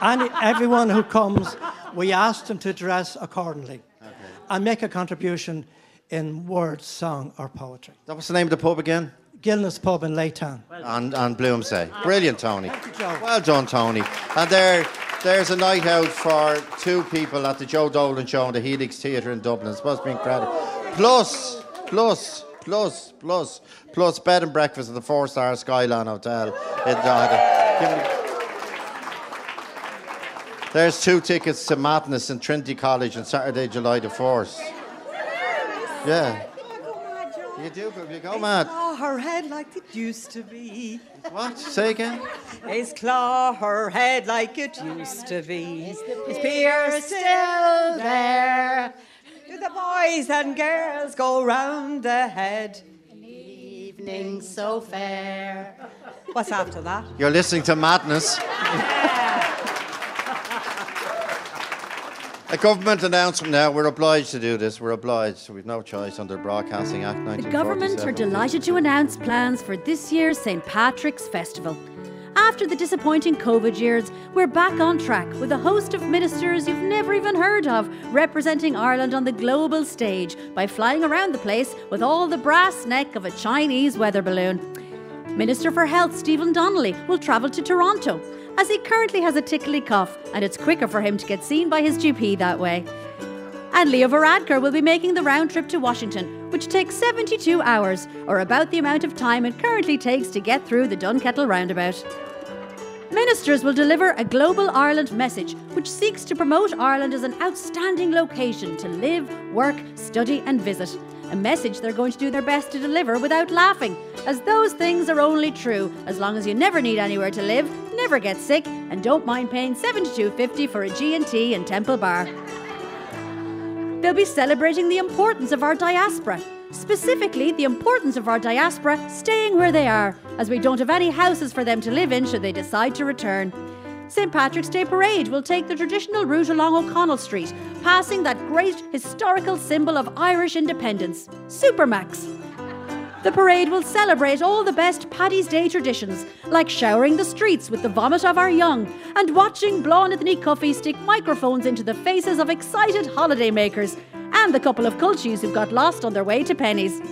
And everyone who comes, we ask them to dress accordingly and make a contribution in words, song, or poetry. That was the name of the pub again? Gilnes Pub in Laytown. and, on Bloomsday. Ah. Brilliant, Tony. you, Joe. Well done, Tony. And there, there's a night out for two people at the Joe Dolan Show in the Helix Theatre in Dublin. It's supposed to be incredible. Plus, plus, plus, plus, plus bed and breakfast at the four star Skyline Hotel in Drogheda. Give me- There's two tickets to Madness in Trinity College on Saturday, July the 4th. Yeah. You do, but you go mad. Clogherhead like it used to be. What? Say again? Is Clogherhead like it used to be. Is the pier still there? Do the boys and girls go round the head? Evening so fair. What's after that? You're listening to Madness. A government announcement now. We're obliged to do this. We're obliged. We've no choice under Broadcasting Act The government are delighted to announce plans for this year's St Patrick's Festival. After the disappointing COVID years, we're back on track with a host of ministers you've never even heard of representing Ireland on the global stage by flying around the place with all the brass neck of a Chinese weather balloon. Minister for Health Stephen Donnelly will travel to Toronto as he currently has a tickly cough and it's quicker for him to get seen by his GP that way. And Leo Varadkar will be making the round trip to Washington, which takes 72 hours, or about the amount of time it currently takes to get through the Dunkettle roundabout. Ministers will deliver a Global Ireland message which seeks to promote Ireland as an outstanding location to live, work, study, and visit. A message they're going to do their best to deliver without laughing, as those things are only true as long as you never need anywhere to live, never get sick, and don't mind paying 72.50 for a G&T in Temple Bar. They'll be celebrating the importance of our diaspora, specifically the importance of our diaspora staying where they are, as we don't have any houses for them to live in should they decide to return. St Patrick's Day Parade will take the traditional route along O'Connell Street, passing that great historical symbol of Irish independence, Supermac's. The parade will celebrate all the best Paddy's Day traditions, like showering the streets with the vomit of our young and watching Bláthnaid Ní Chofaigh stick microphones into the faces of excited holidaymakers and the couple of cultures who've got lost on their way to Penneys.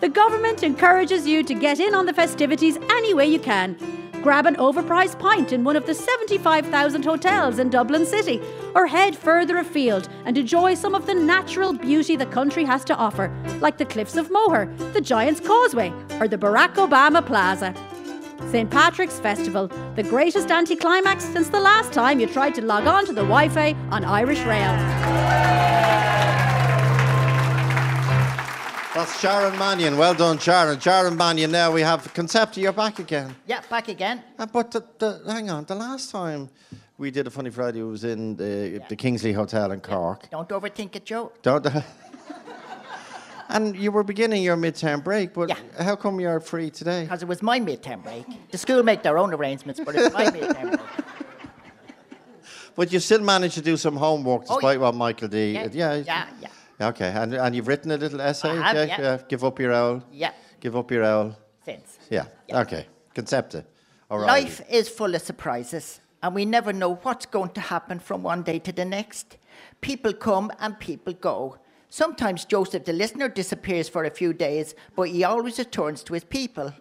The government encourages you to get in on the festivities any way you can. Grab an overpriced pint in one of the 75,000 hotels in Dublin City, or head further afield and enjoy some of the natural beauty the country has to offer, like the Cliffs of Moher, the Giant's Causeway, or the Barack Obama Plaza. St. Patrick's Festival, the greatest anticlimax since the last time you tried to log on to the Wi Fi on Irish Rail. That's Sharon Mannion. Well done, Sharon. Sharon Mannion. Now we have Concepta. You're back again. Yeah, back again. Uh, but the, the, hang on, the last time we did a Funny Friday was in the, the Kingsley Hotel in Cork. Don't overthink it, Joe. Don't. and you were beginning your midterm break, but how come you're free today? Because it was my midterm break. The school make their own arrangements, but it's my midterm break. But you still managed to do some homework Oh, despite what Michael D. Yeah, yeah. yeah, yeah. Okay, and, and you've written a little essay? I have, yeah. Give up your owl? Yeah. Give up your owl? Since. Yeah. Okay. Concepta. All right. Life is full of surprises, and we never know what's going to happen from one day to the next. People come and people go. Sometimes Joseph the listener disappears for a few days, but he always returns to his people.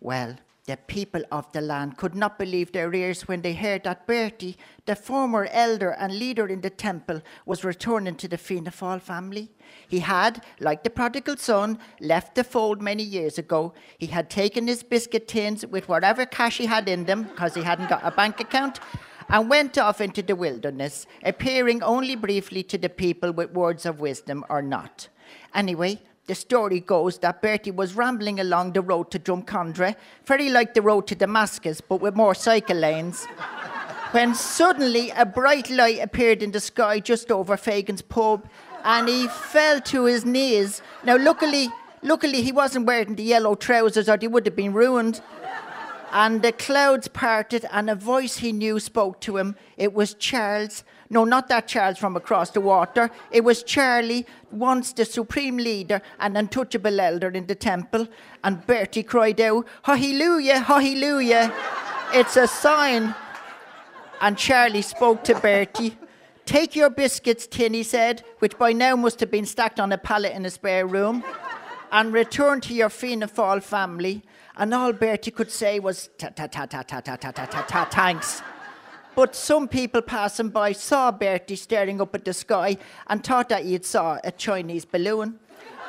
Well, the people of the land could not believe their ears when they heard that Bertie, the former elder and leader in the temple, was returning to the Fianna Fáil family. He had, like the prodigal son, left the fold many years ago. He had taken his biscuit tins with whatever cash he had in them, because he hadn't got a bank account, and went off into the wilderness, appearing only briefly to the people with words of wisdom or not. Anyway, the story goes that Bertie was rambling along the road to Drumcondra, very like the road to Damascus, but with more cycle lanes, when suddenly a bright light appeared in the sky just over Fagan's pub, and he fell to his knees. Now, luckily, luckily he wasn't wearing the yellow trousers, or they would have been ruined. And the clouds parted, and a voice he knew spoke to him. It was Charles. No, not that Charles from across the water. It was Charlie, once the supreme leader and untouchable elder in the temple. And Bertie cried out, Hallelujah, Hallelujah. It's a sign. And Charlie spoke to Bertie. Take your biscuits, tin, he said, which by now must have been stacked on a pallet in a spare room, and return to your Fianna Fáil family. And all Bertie could say was, ta ta ta ta ta ta ta ta ta ta thanks. But some people passing by saw Bertie staring up at the sky and thought that he saw a Chinese balloon.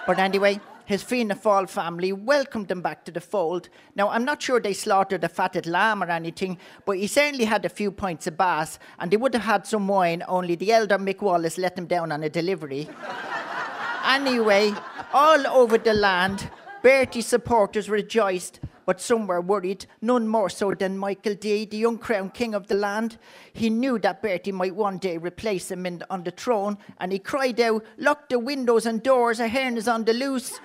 But anyway, his Fianna Fáil family welcomed him back to the fold. Now, I'm not sure they slaughtered a fatted lamb or anything, but he certainly had a few pints of bass, and they would have had some wine, only the elder Mick Wallace let them down on a delivery. anyway, all over the land, Bertie supporters rejoiced, but some were worried, none more so than Michael D, the young crown king of the land. He knew that Bertie might one day replace him in, on the throne, and he cried out, Lock the windows and doors, Ahern is on the loose.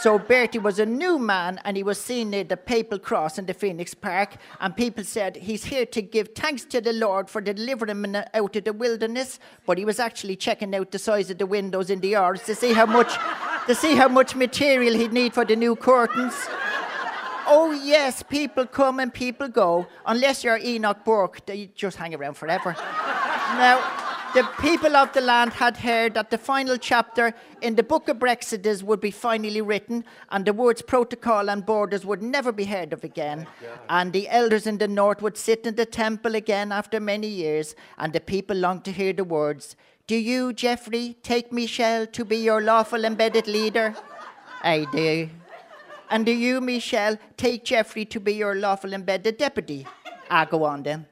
So Bertie was a new man, and he was seen near the Papal Cross in the Phoenix Park, and people said he's here to give thanks to the Lord for delivering him out of the wilderness. But he was actually checking out the size of the windows in the yards to see how much, to see how much material he'd need for the new curtains. Oh, yes, people come and people go. Unless you're Enoch Burke, they just hang around forever. now, the people of the land had heard that the final chapter in the book of Brexiters would be finally written, and the words protocol and borders would never be heard of again. And the elders in the north would sit in the temple again after many years, and the people longed to hear the words Do you, Geoffrey, take Michelle to be your lawful embedded leader? I do. And do you, Michelle, take Geoffrey to be your lawful embedded deputy? I go on then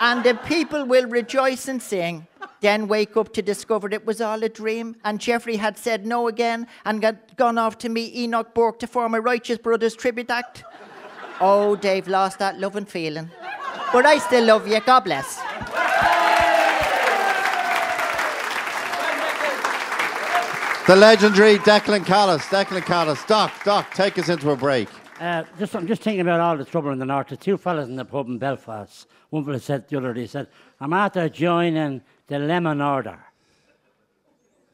and the people will rejoice and sing. Then wake up to discover it was all a dream, and Geoffrey had said no again and gone off to meet Enoch Burke to form a Righteous Brothers tribute act. Oh, they've lost that love and feeling. But I still love you. God bless. The legendary Declan Callis. Declan Callis. Doc, Doc, take us into a break. Uh, just, I'm just thinking about all the trouble in the north. The two fellas in the pub in Belfast. One fella said the other day, he said, I'm after joining the lemon order.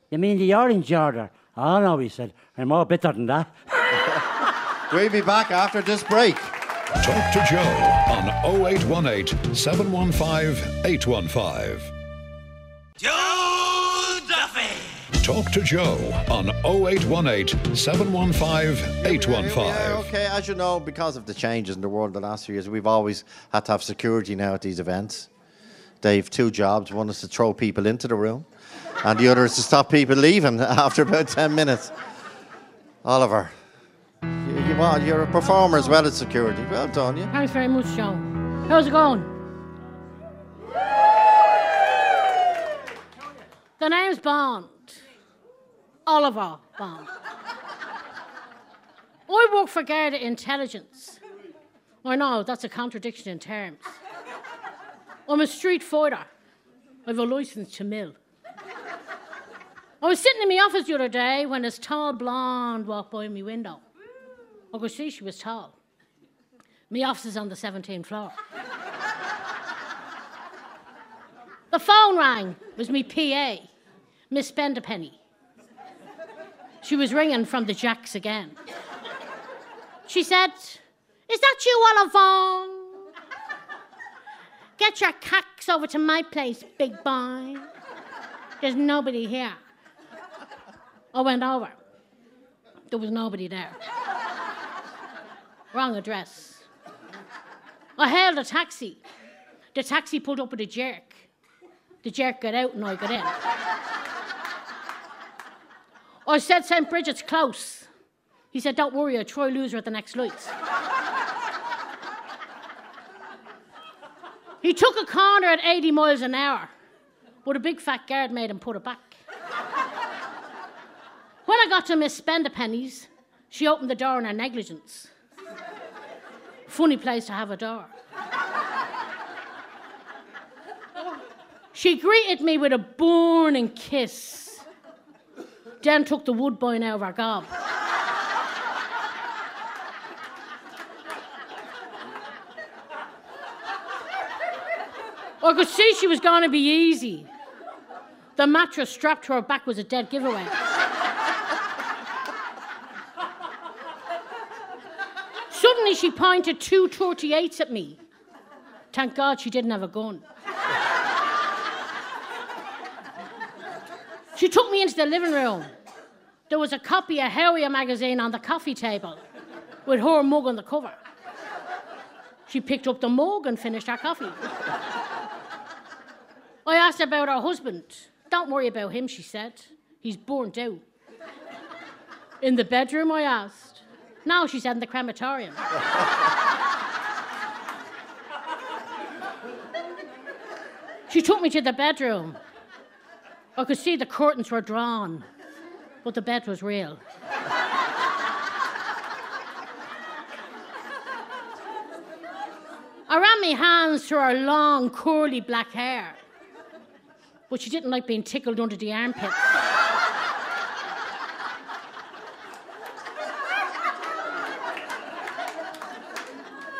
You mean the orange order? Oh no, he said, I'm more bitter than that. we'll be back after this break. Talk to Joe on 0818 715 815. Joe Duffy! Talk to Joe on 0818 715 815. Okay, as you know, because of the changes in the world the last few years, we've always had to have security now at these events. They've two jobs. One is to throw people into the room, and the other is to stop people leaving after about 10 minutes. Oliver, you, you are, you're a performer as well as security. Well done, you. Thanks very much, Joe. How's it going? The name's Bond. Oliver Bond. I work for Garda Intelligence. I know, that's a contradiction in terms. I'm a street fighter. I have a license to mill. I was sitting in my office the other day when this tall blonde walked by my window. I could see she was tall. My office is on the 17th floor. the phone rang. It was me PA, Miss Spenderpenny. She was ringing from the jacks again. She said, Is that you, Oliver? Get your cacks over to my place, big boy. There's nobody here. I went over. There was nobody there. Wrong address. I hailed a taxi. The taxi pulled up with a jerk. The jerk got out and I got in. Oh, I said St. Bridget's close. He said, Don't worry, I'll try loser at the next lights. he took a corner at 80 miles an hour, but a big fat guard made him put it back. when I got to Miss Spenderpenny's, she opened the door in her negligence. Funny place to have a door. She greeted me with a burning kiss then took the woodbine out of our gob. I could see she was going to be easy. The mattress strapped to her back was a dead giveaway. Suddenly, she pointed two 38s at me. Thank God she didn't have a gun. She took me into the living room. There was a copy of Harrier magazine on the coffee table with her mug on the cover. She picked up the mug and finished her coffee. I asked about her husband. Don't worry about him, she said. He's burnt out. In the bedroom, I asked. No, she said, in the crematorium. she took me to the bedroom. Oh, I could see the curtains were drawn, but the bed was real. I ran my hands through her long, curly black hair, but she didn't like being tickled under the armpits.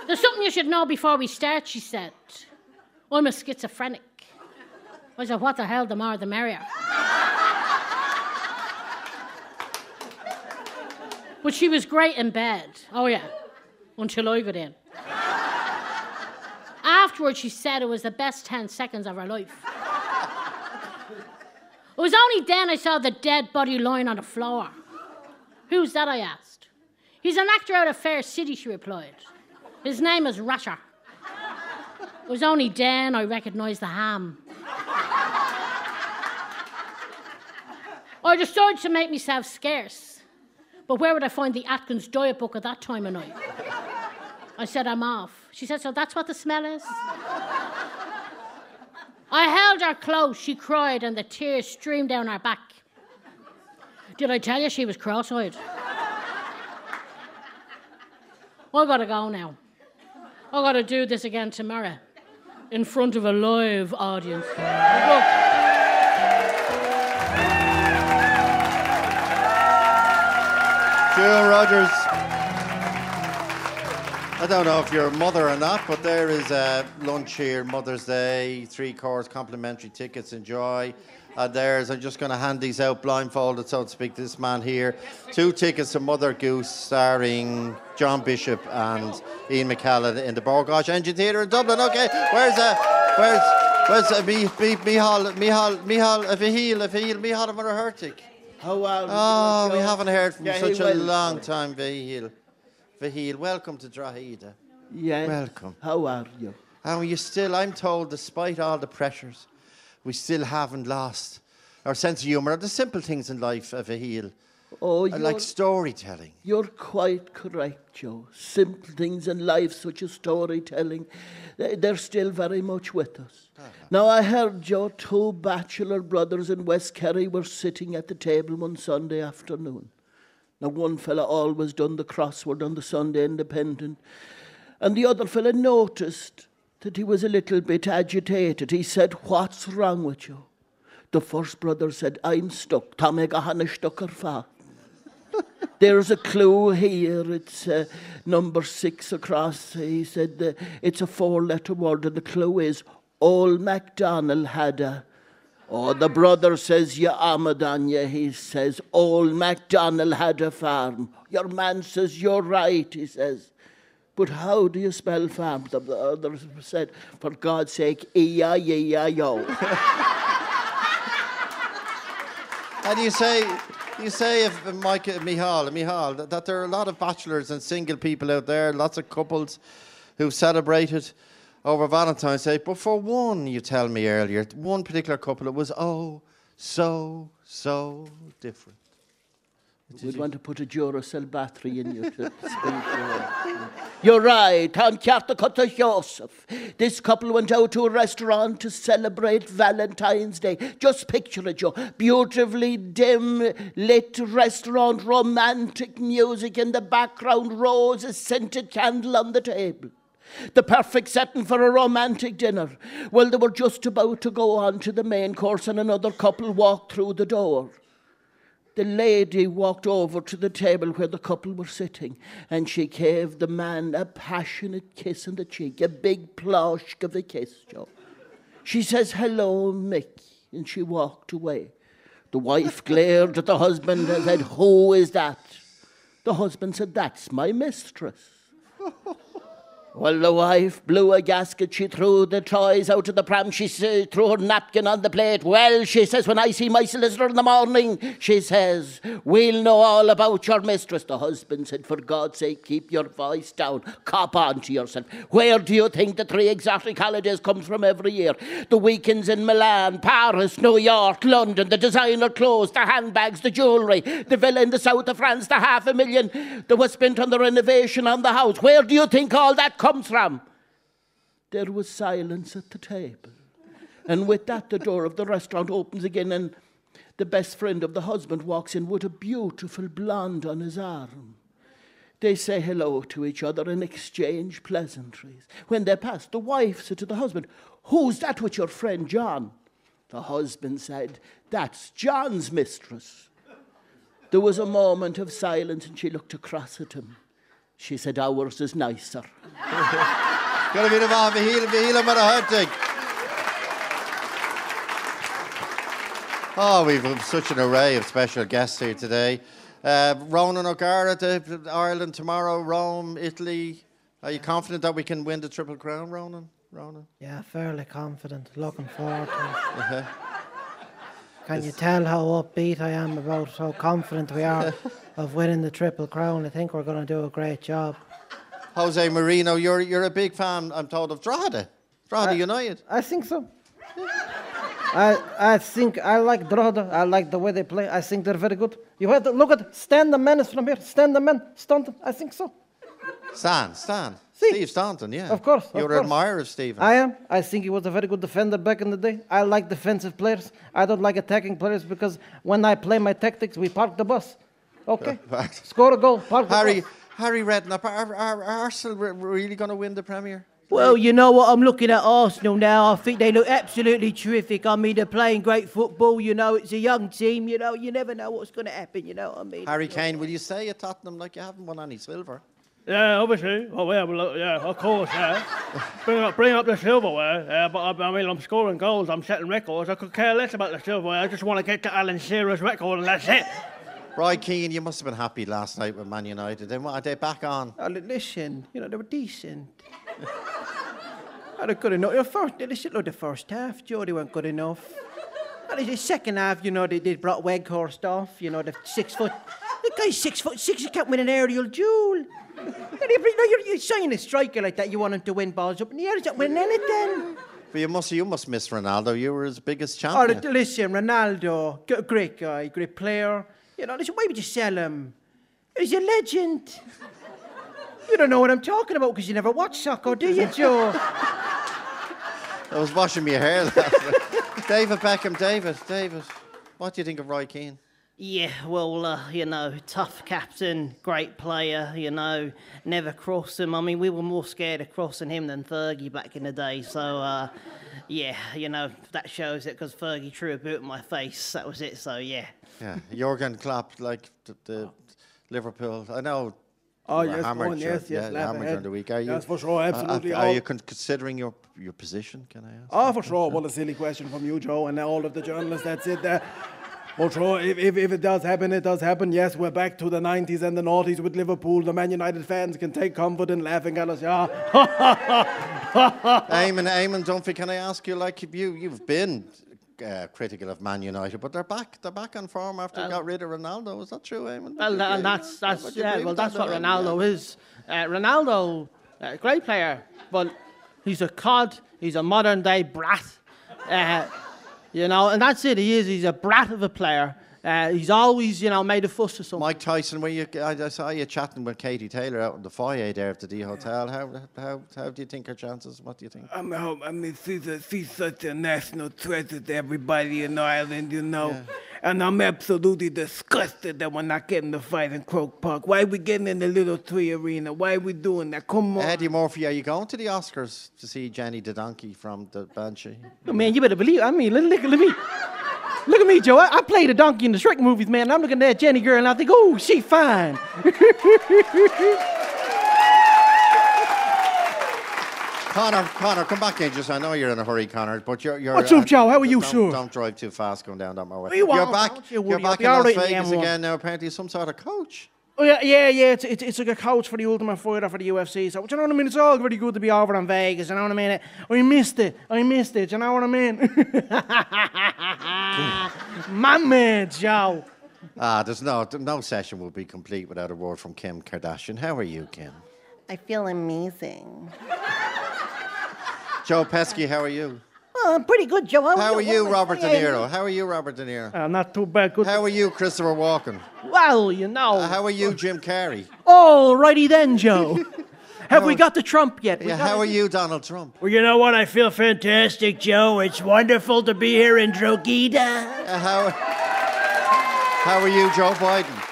There's something you should know before we start, she said. I'm a schizophrenic. I said, what the hell, the more the merrier. but she was great in bed. Oh, yeah. until I got in. Afterwards, she said it was the best 10 seconds of her life. It was only then I saw the dead body lying on the floor. Who's that? I asked. He's an actor out of Fair City, she replied. His name is Rasher. It was only then I recognised the ham. I decided to make myself scarce. But where would I find the Atkins diet book at that time of night? I said, I'm off. She said, So that's what the smell is? I held her close. She cried, and the tears streamed down her back. Did I tell you she was cross eyed? I've gotta go now. I've gotta do this again tomorrow in front of a live audience. Jewel Rogers. I don't know if you're a mother or not, but there is a lunch here, Mother's Day, three course complimentary tickets. Enjoy. There's, I'm just going to hand these out blindfolded, so to speak, this man here. Two tickets to Mother Goose, starring John Bishop and Ian McKellen in the Bord Gáis Energy Theatre in Dublin. Okay, where's uh, where's where's uh, Mi, Mi, Micheál Micheál Micheál Vihil Vihil Micheál Ó Muircheartaigh? Oh, How are oh, you? Oh, we haven't heard from Yeah, such a will. long time, Vihil. Vihil, welcome to. Yeah. Welcome. How are you? And you still, I'm told, despite all the pressures, we still haven't lost our sense of humour, or the simple things in life, uh, a heel. Oh, I like storytelling. You're quite correct, Joe. Simple things in life, such as storytelling, they- they're still very much with us. Uh-huh. Now, I heard, Joe, two bachelor brothers in West Kerry were sitting at the table one Sunday afternoon. Now, one fella always done the crossword on the Sunday Independent, and the other fella noticed that he was a little bit agitated. He said, What's wrong with you? The first brother said, I'm stuck. Tá mé go hanna stuck ar fá. There's a clue here. It's uh, number six across. He said uh, it's a four letter word, and the clue is Old MacDonald had a. Oh, the brother says, Ya Amadanya. He says, Old MacDonald had a farm. Your man says, You're right, he says. But how do you spell farm? The other said, For God's sake, E-I-E-I-O. And you say, you say uh, Mike, Micheál, Micheál, that, there are a lot of bachelors and single people out there, lots of couples who've celebrated over Valentine's Day. But for one, you tell me earlier, one particular couple, it was oh so so different. We'd want to put a Duracell battery in you to speak. You're right. I'm Carter Joseph. This couple went out to a restaurant to celebrate Valentine's Day. Just picture it, Joe. Beautifully dim lit restaurant, romantic music in the background, roses, scented candle on the table. The perfect setting for a romantic dinner. Well, they were just about to go on to the main course, and another couple walked through the door. The lady walked over to the table where the couple were sitting, and she gave the man a passionate kiss on the cheek, a big plush of a kiss, Joe. She says, Hello, Mick, and she walked away. The wife glared at the husband and said, Who is that? The husband said, That's my mistress. Well, the wife blew a gasket. She threw the toys out of the pram. She s- threw her napkin on the plate. Well, she says, when I see my solicitor in the morning, she says, we'll know all about your mistress. The husband said, for God's sake, keep your voice down. Cop on to yourself. Where do you think the three exotic holidays come from every year? The weekends in Milan, Paris, New York, London, the designer clothes, the handbags, the jewellery, the villa in the south of France, the half a million that was spent on the renovation on the house. Where do you think all that comes from? There was silence at the table. And with that, the door of the restaurant opens again, and the best friend of the husband walks in with a beautiful blonde on his arm. They say hello to each other and exchange pleasantries. When they pass, the wife said to the husband, Who's that with your friend John? The husband said, That's John's mistress. There was a moment of silence, and she looked across at him. She said, Ours is nicer. Gonna be the man, Vihil, Vihil, and Hertig. Oh, we've such an array of special guests here today. Uh, Ronan O'Gara, the, Ireland tomorrow, Rome, Italy. Are you confident that we can win the Triple Crown, Ronan? Ronan? Yeah, fairly confident. Looking forward to it. Can you tell how upbeat I am about how confident we are of winning the Triple Crown? I think we're going to do a great job. Jose Mourinho, you're, you're a big fan, I'm told, of Drogheda. Drogheda I- United. I think so. I I think I like Drogheda. I like the way they play. I think they're very good. You have to look at stand the men is from here. Stand the men. Staunton. I think so. Stand, Stan. Steve Staunton, yeah. Of course, of You're an admirer of Stephen. I am. I think he was a very good defender back in the day. I like defensive players. I don't like attacking players because when I play my tactics, we park the bus. Okay. Score a goal. Park the Harry, bus. Harry Redknapp, are, are, are Arsenal really going to win the Premier? Well, you know what? I'm looking at Arsenal now. I think they look absolutely terrific. I mean, they're playing great football. You know, it's a young team. You know, you never know what's going to happen. You know what I mean? Harry Kane, will you stay at Tottenham like you haven't won any silver? Yeah, obviously. Oh, yeah, well, yeah, of course, yeah. bring up, bring up the silverware. Yeah, but I, I mean, I'm scoring goals. I'm setting records. I could care less about the silverware. I just want to get to Alan Shearer's record, and that's it. Roy Keane, you must have been happy last night with Man United. Then what, are they back on? Oh, listen, you know, they were decent. oh, they're good enough. The first, listen, look, the first half, Joe, they weren't good enough. And the second half, you know, they did brought Weghorst off, you know, the six foot. The guy's six foot six, he can't win an aerial duel. And you know, you're, you're signing a striker like that, you want him to win balls up in the air, he's not winning anything. But you must, you must miss Ronaldo. You were his biggest Oh, champion. li- listen, Ronaldo, great guy, great player. You know, listen, why would you sell him? He's a legend. You don't know what I'm talking about because you never watch soccer, do you, Joe? I was washing my hair. David Beckham, David, David. What do you think of Roy Keane? Yeah, well, uh, you know, tough captain, great player, you know, never crossed him. I mean, we were more scared of crossing him than Fergie back in the day. So, uh, yeah, you know, that shows it because Fergie threw a boot in my face. That was it. So, yeah. Yeah, Jurgen Klopp, like the, the Liverpool. I know. Oh, yes, hammered one, yes, yes, yeah, laugh hammered ahead. during the week. Are you? Yes, for sure, uh, uh, absolutely. Are, you con- considering your your position? Can I ask? Oh, for sure. What a silly question from you, Joe, and all of the journalists that sit there. For sure, if, if, if it does happen, it does happen. Yes, we're back to the 90s and the noughties with Liverpool. The Man United fans can take comfort in laughing at us. Yeah. Eamon, Eamon Dunphy, can I ask you, like you, you've been uh, critical of Man United, but they're back, they're back on form after they Well- got rid of Ronaldo. Is that true, Eamon? Well, and agree? that's that's you yeah. Well, that's that, what Eamon? Ronaldo is. Uh, Ronaldo, uh, great player, but he's a cod. He's a modern day brat. Uh, you know, and that's it. He is. He's a brat of a player. Uh, he's always, you know, made a fuss or something. Mike Tyson, were you? I, I saw you chatting with Katie Taylor out in the foyer there at the D Hotel. How, how, how do you think her chances? What do you think? Um, I mean, she's, a, she's such a national treasure to everybody in Ireland, you know. And I'm absolutely disgusted that we're not getting the fight in Croke Park. Why are we getting in the little three arena? Why are we doing that? Come on. Eddie Murphy, are you going to the Oscars to see Jenny the Donkey from the Banshee? Oh, man, you better believe. I mean, look, look, look at me. Look at me, Joe. I, I played a donkey in the Shrek movies, man. and I'm looking at that Jenny girl and I think, oh, she fine. Conor, Conor, come back in. Just I know you're in a hurry, Conor, but you're. you're What's up, uh, Joe? How are you, don't, sir? Don't drive too fast going down that motorway. You You're back. you You're back in Las right in Vegas M1. again now. Apparently, some sort of coach. Oh, yeah, yeah, yeah. It's, it's, it's like a coach for the Ultimate Fighter for the UFC. So, do you know what I mean? It's all very good to be over in Vegas. You know what I mean? I missed it. I missed it. You know what I mean? My man, Joe. Ah, there's no no session will be complete without a word from Kim Kardashian. How are you, Kim? I feel amazing. Joe Pesci, how are you? Oh, I'm pretty good, Joe. How are you, Robert De Niro? How are you, Robert De Niro? Uh, not too bad. Good. How are you, Christopher Walken? Well, you know. Uh, how are you, Jim Carrey? Alrighty then, Joe. Have we got the Trump yet? We Yeah, got how it? are you, Donald Trump? Well, you know what? I feel fantastic, Joe. It's wonderful to be here in Drogheda. Uh, how, how are you, Joe Biden?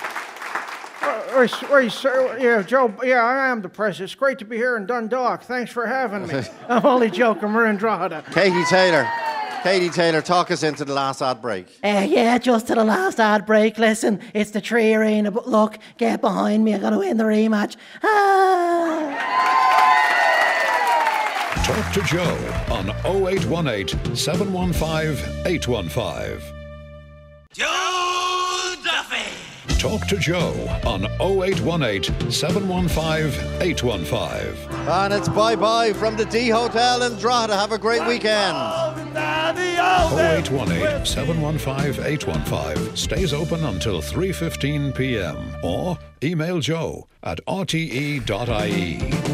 Uh, sir, yeah, Joe, yeah, I am depressed. It's great to be here in Dundalk. Thanks for having me. I'm only joking. We're in Drogheda. Katie Taylor. Katie Taylor, talk us into the last ad break. Uh, yeah, just to the last ad break. Listen, it's the tree arena, but look, get behind me. I gotta win the rematch. Ah! Talk to Joe on 0818 715 815. Joe Duffy. Talk to Joe on 0818 715 815. And it's bye bye from the D Hotel in Drogheda. Have a great weekend. 0818 715 815 stays open until 3:15 p.m. or email joe at rte.ie.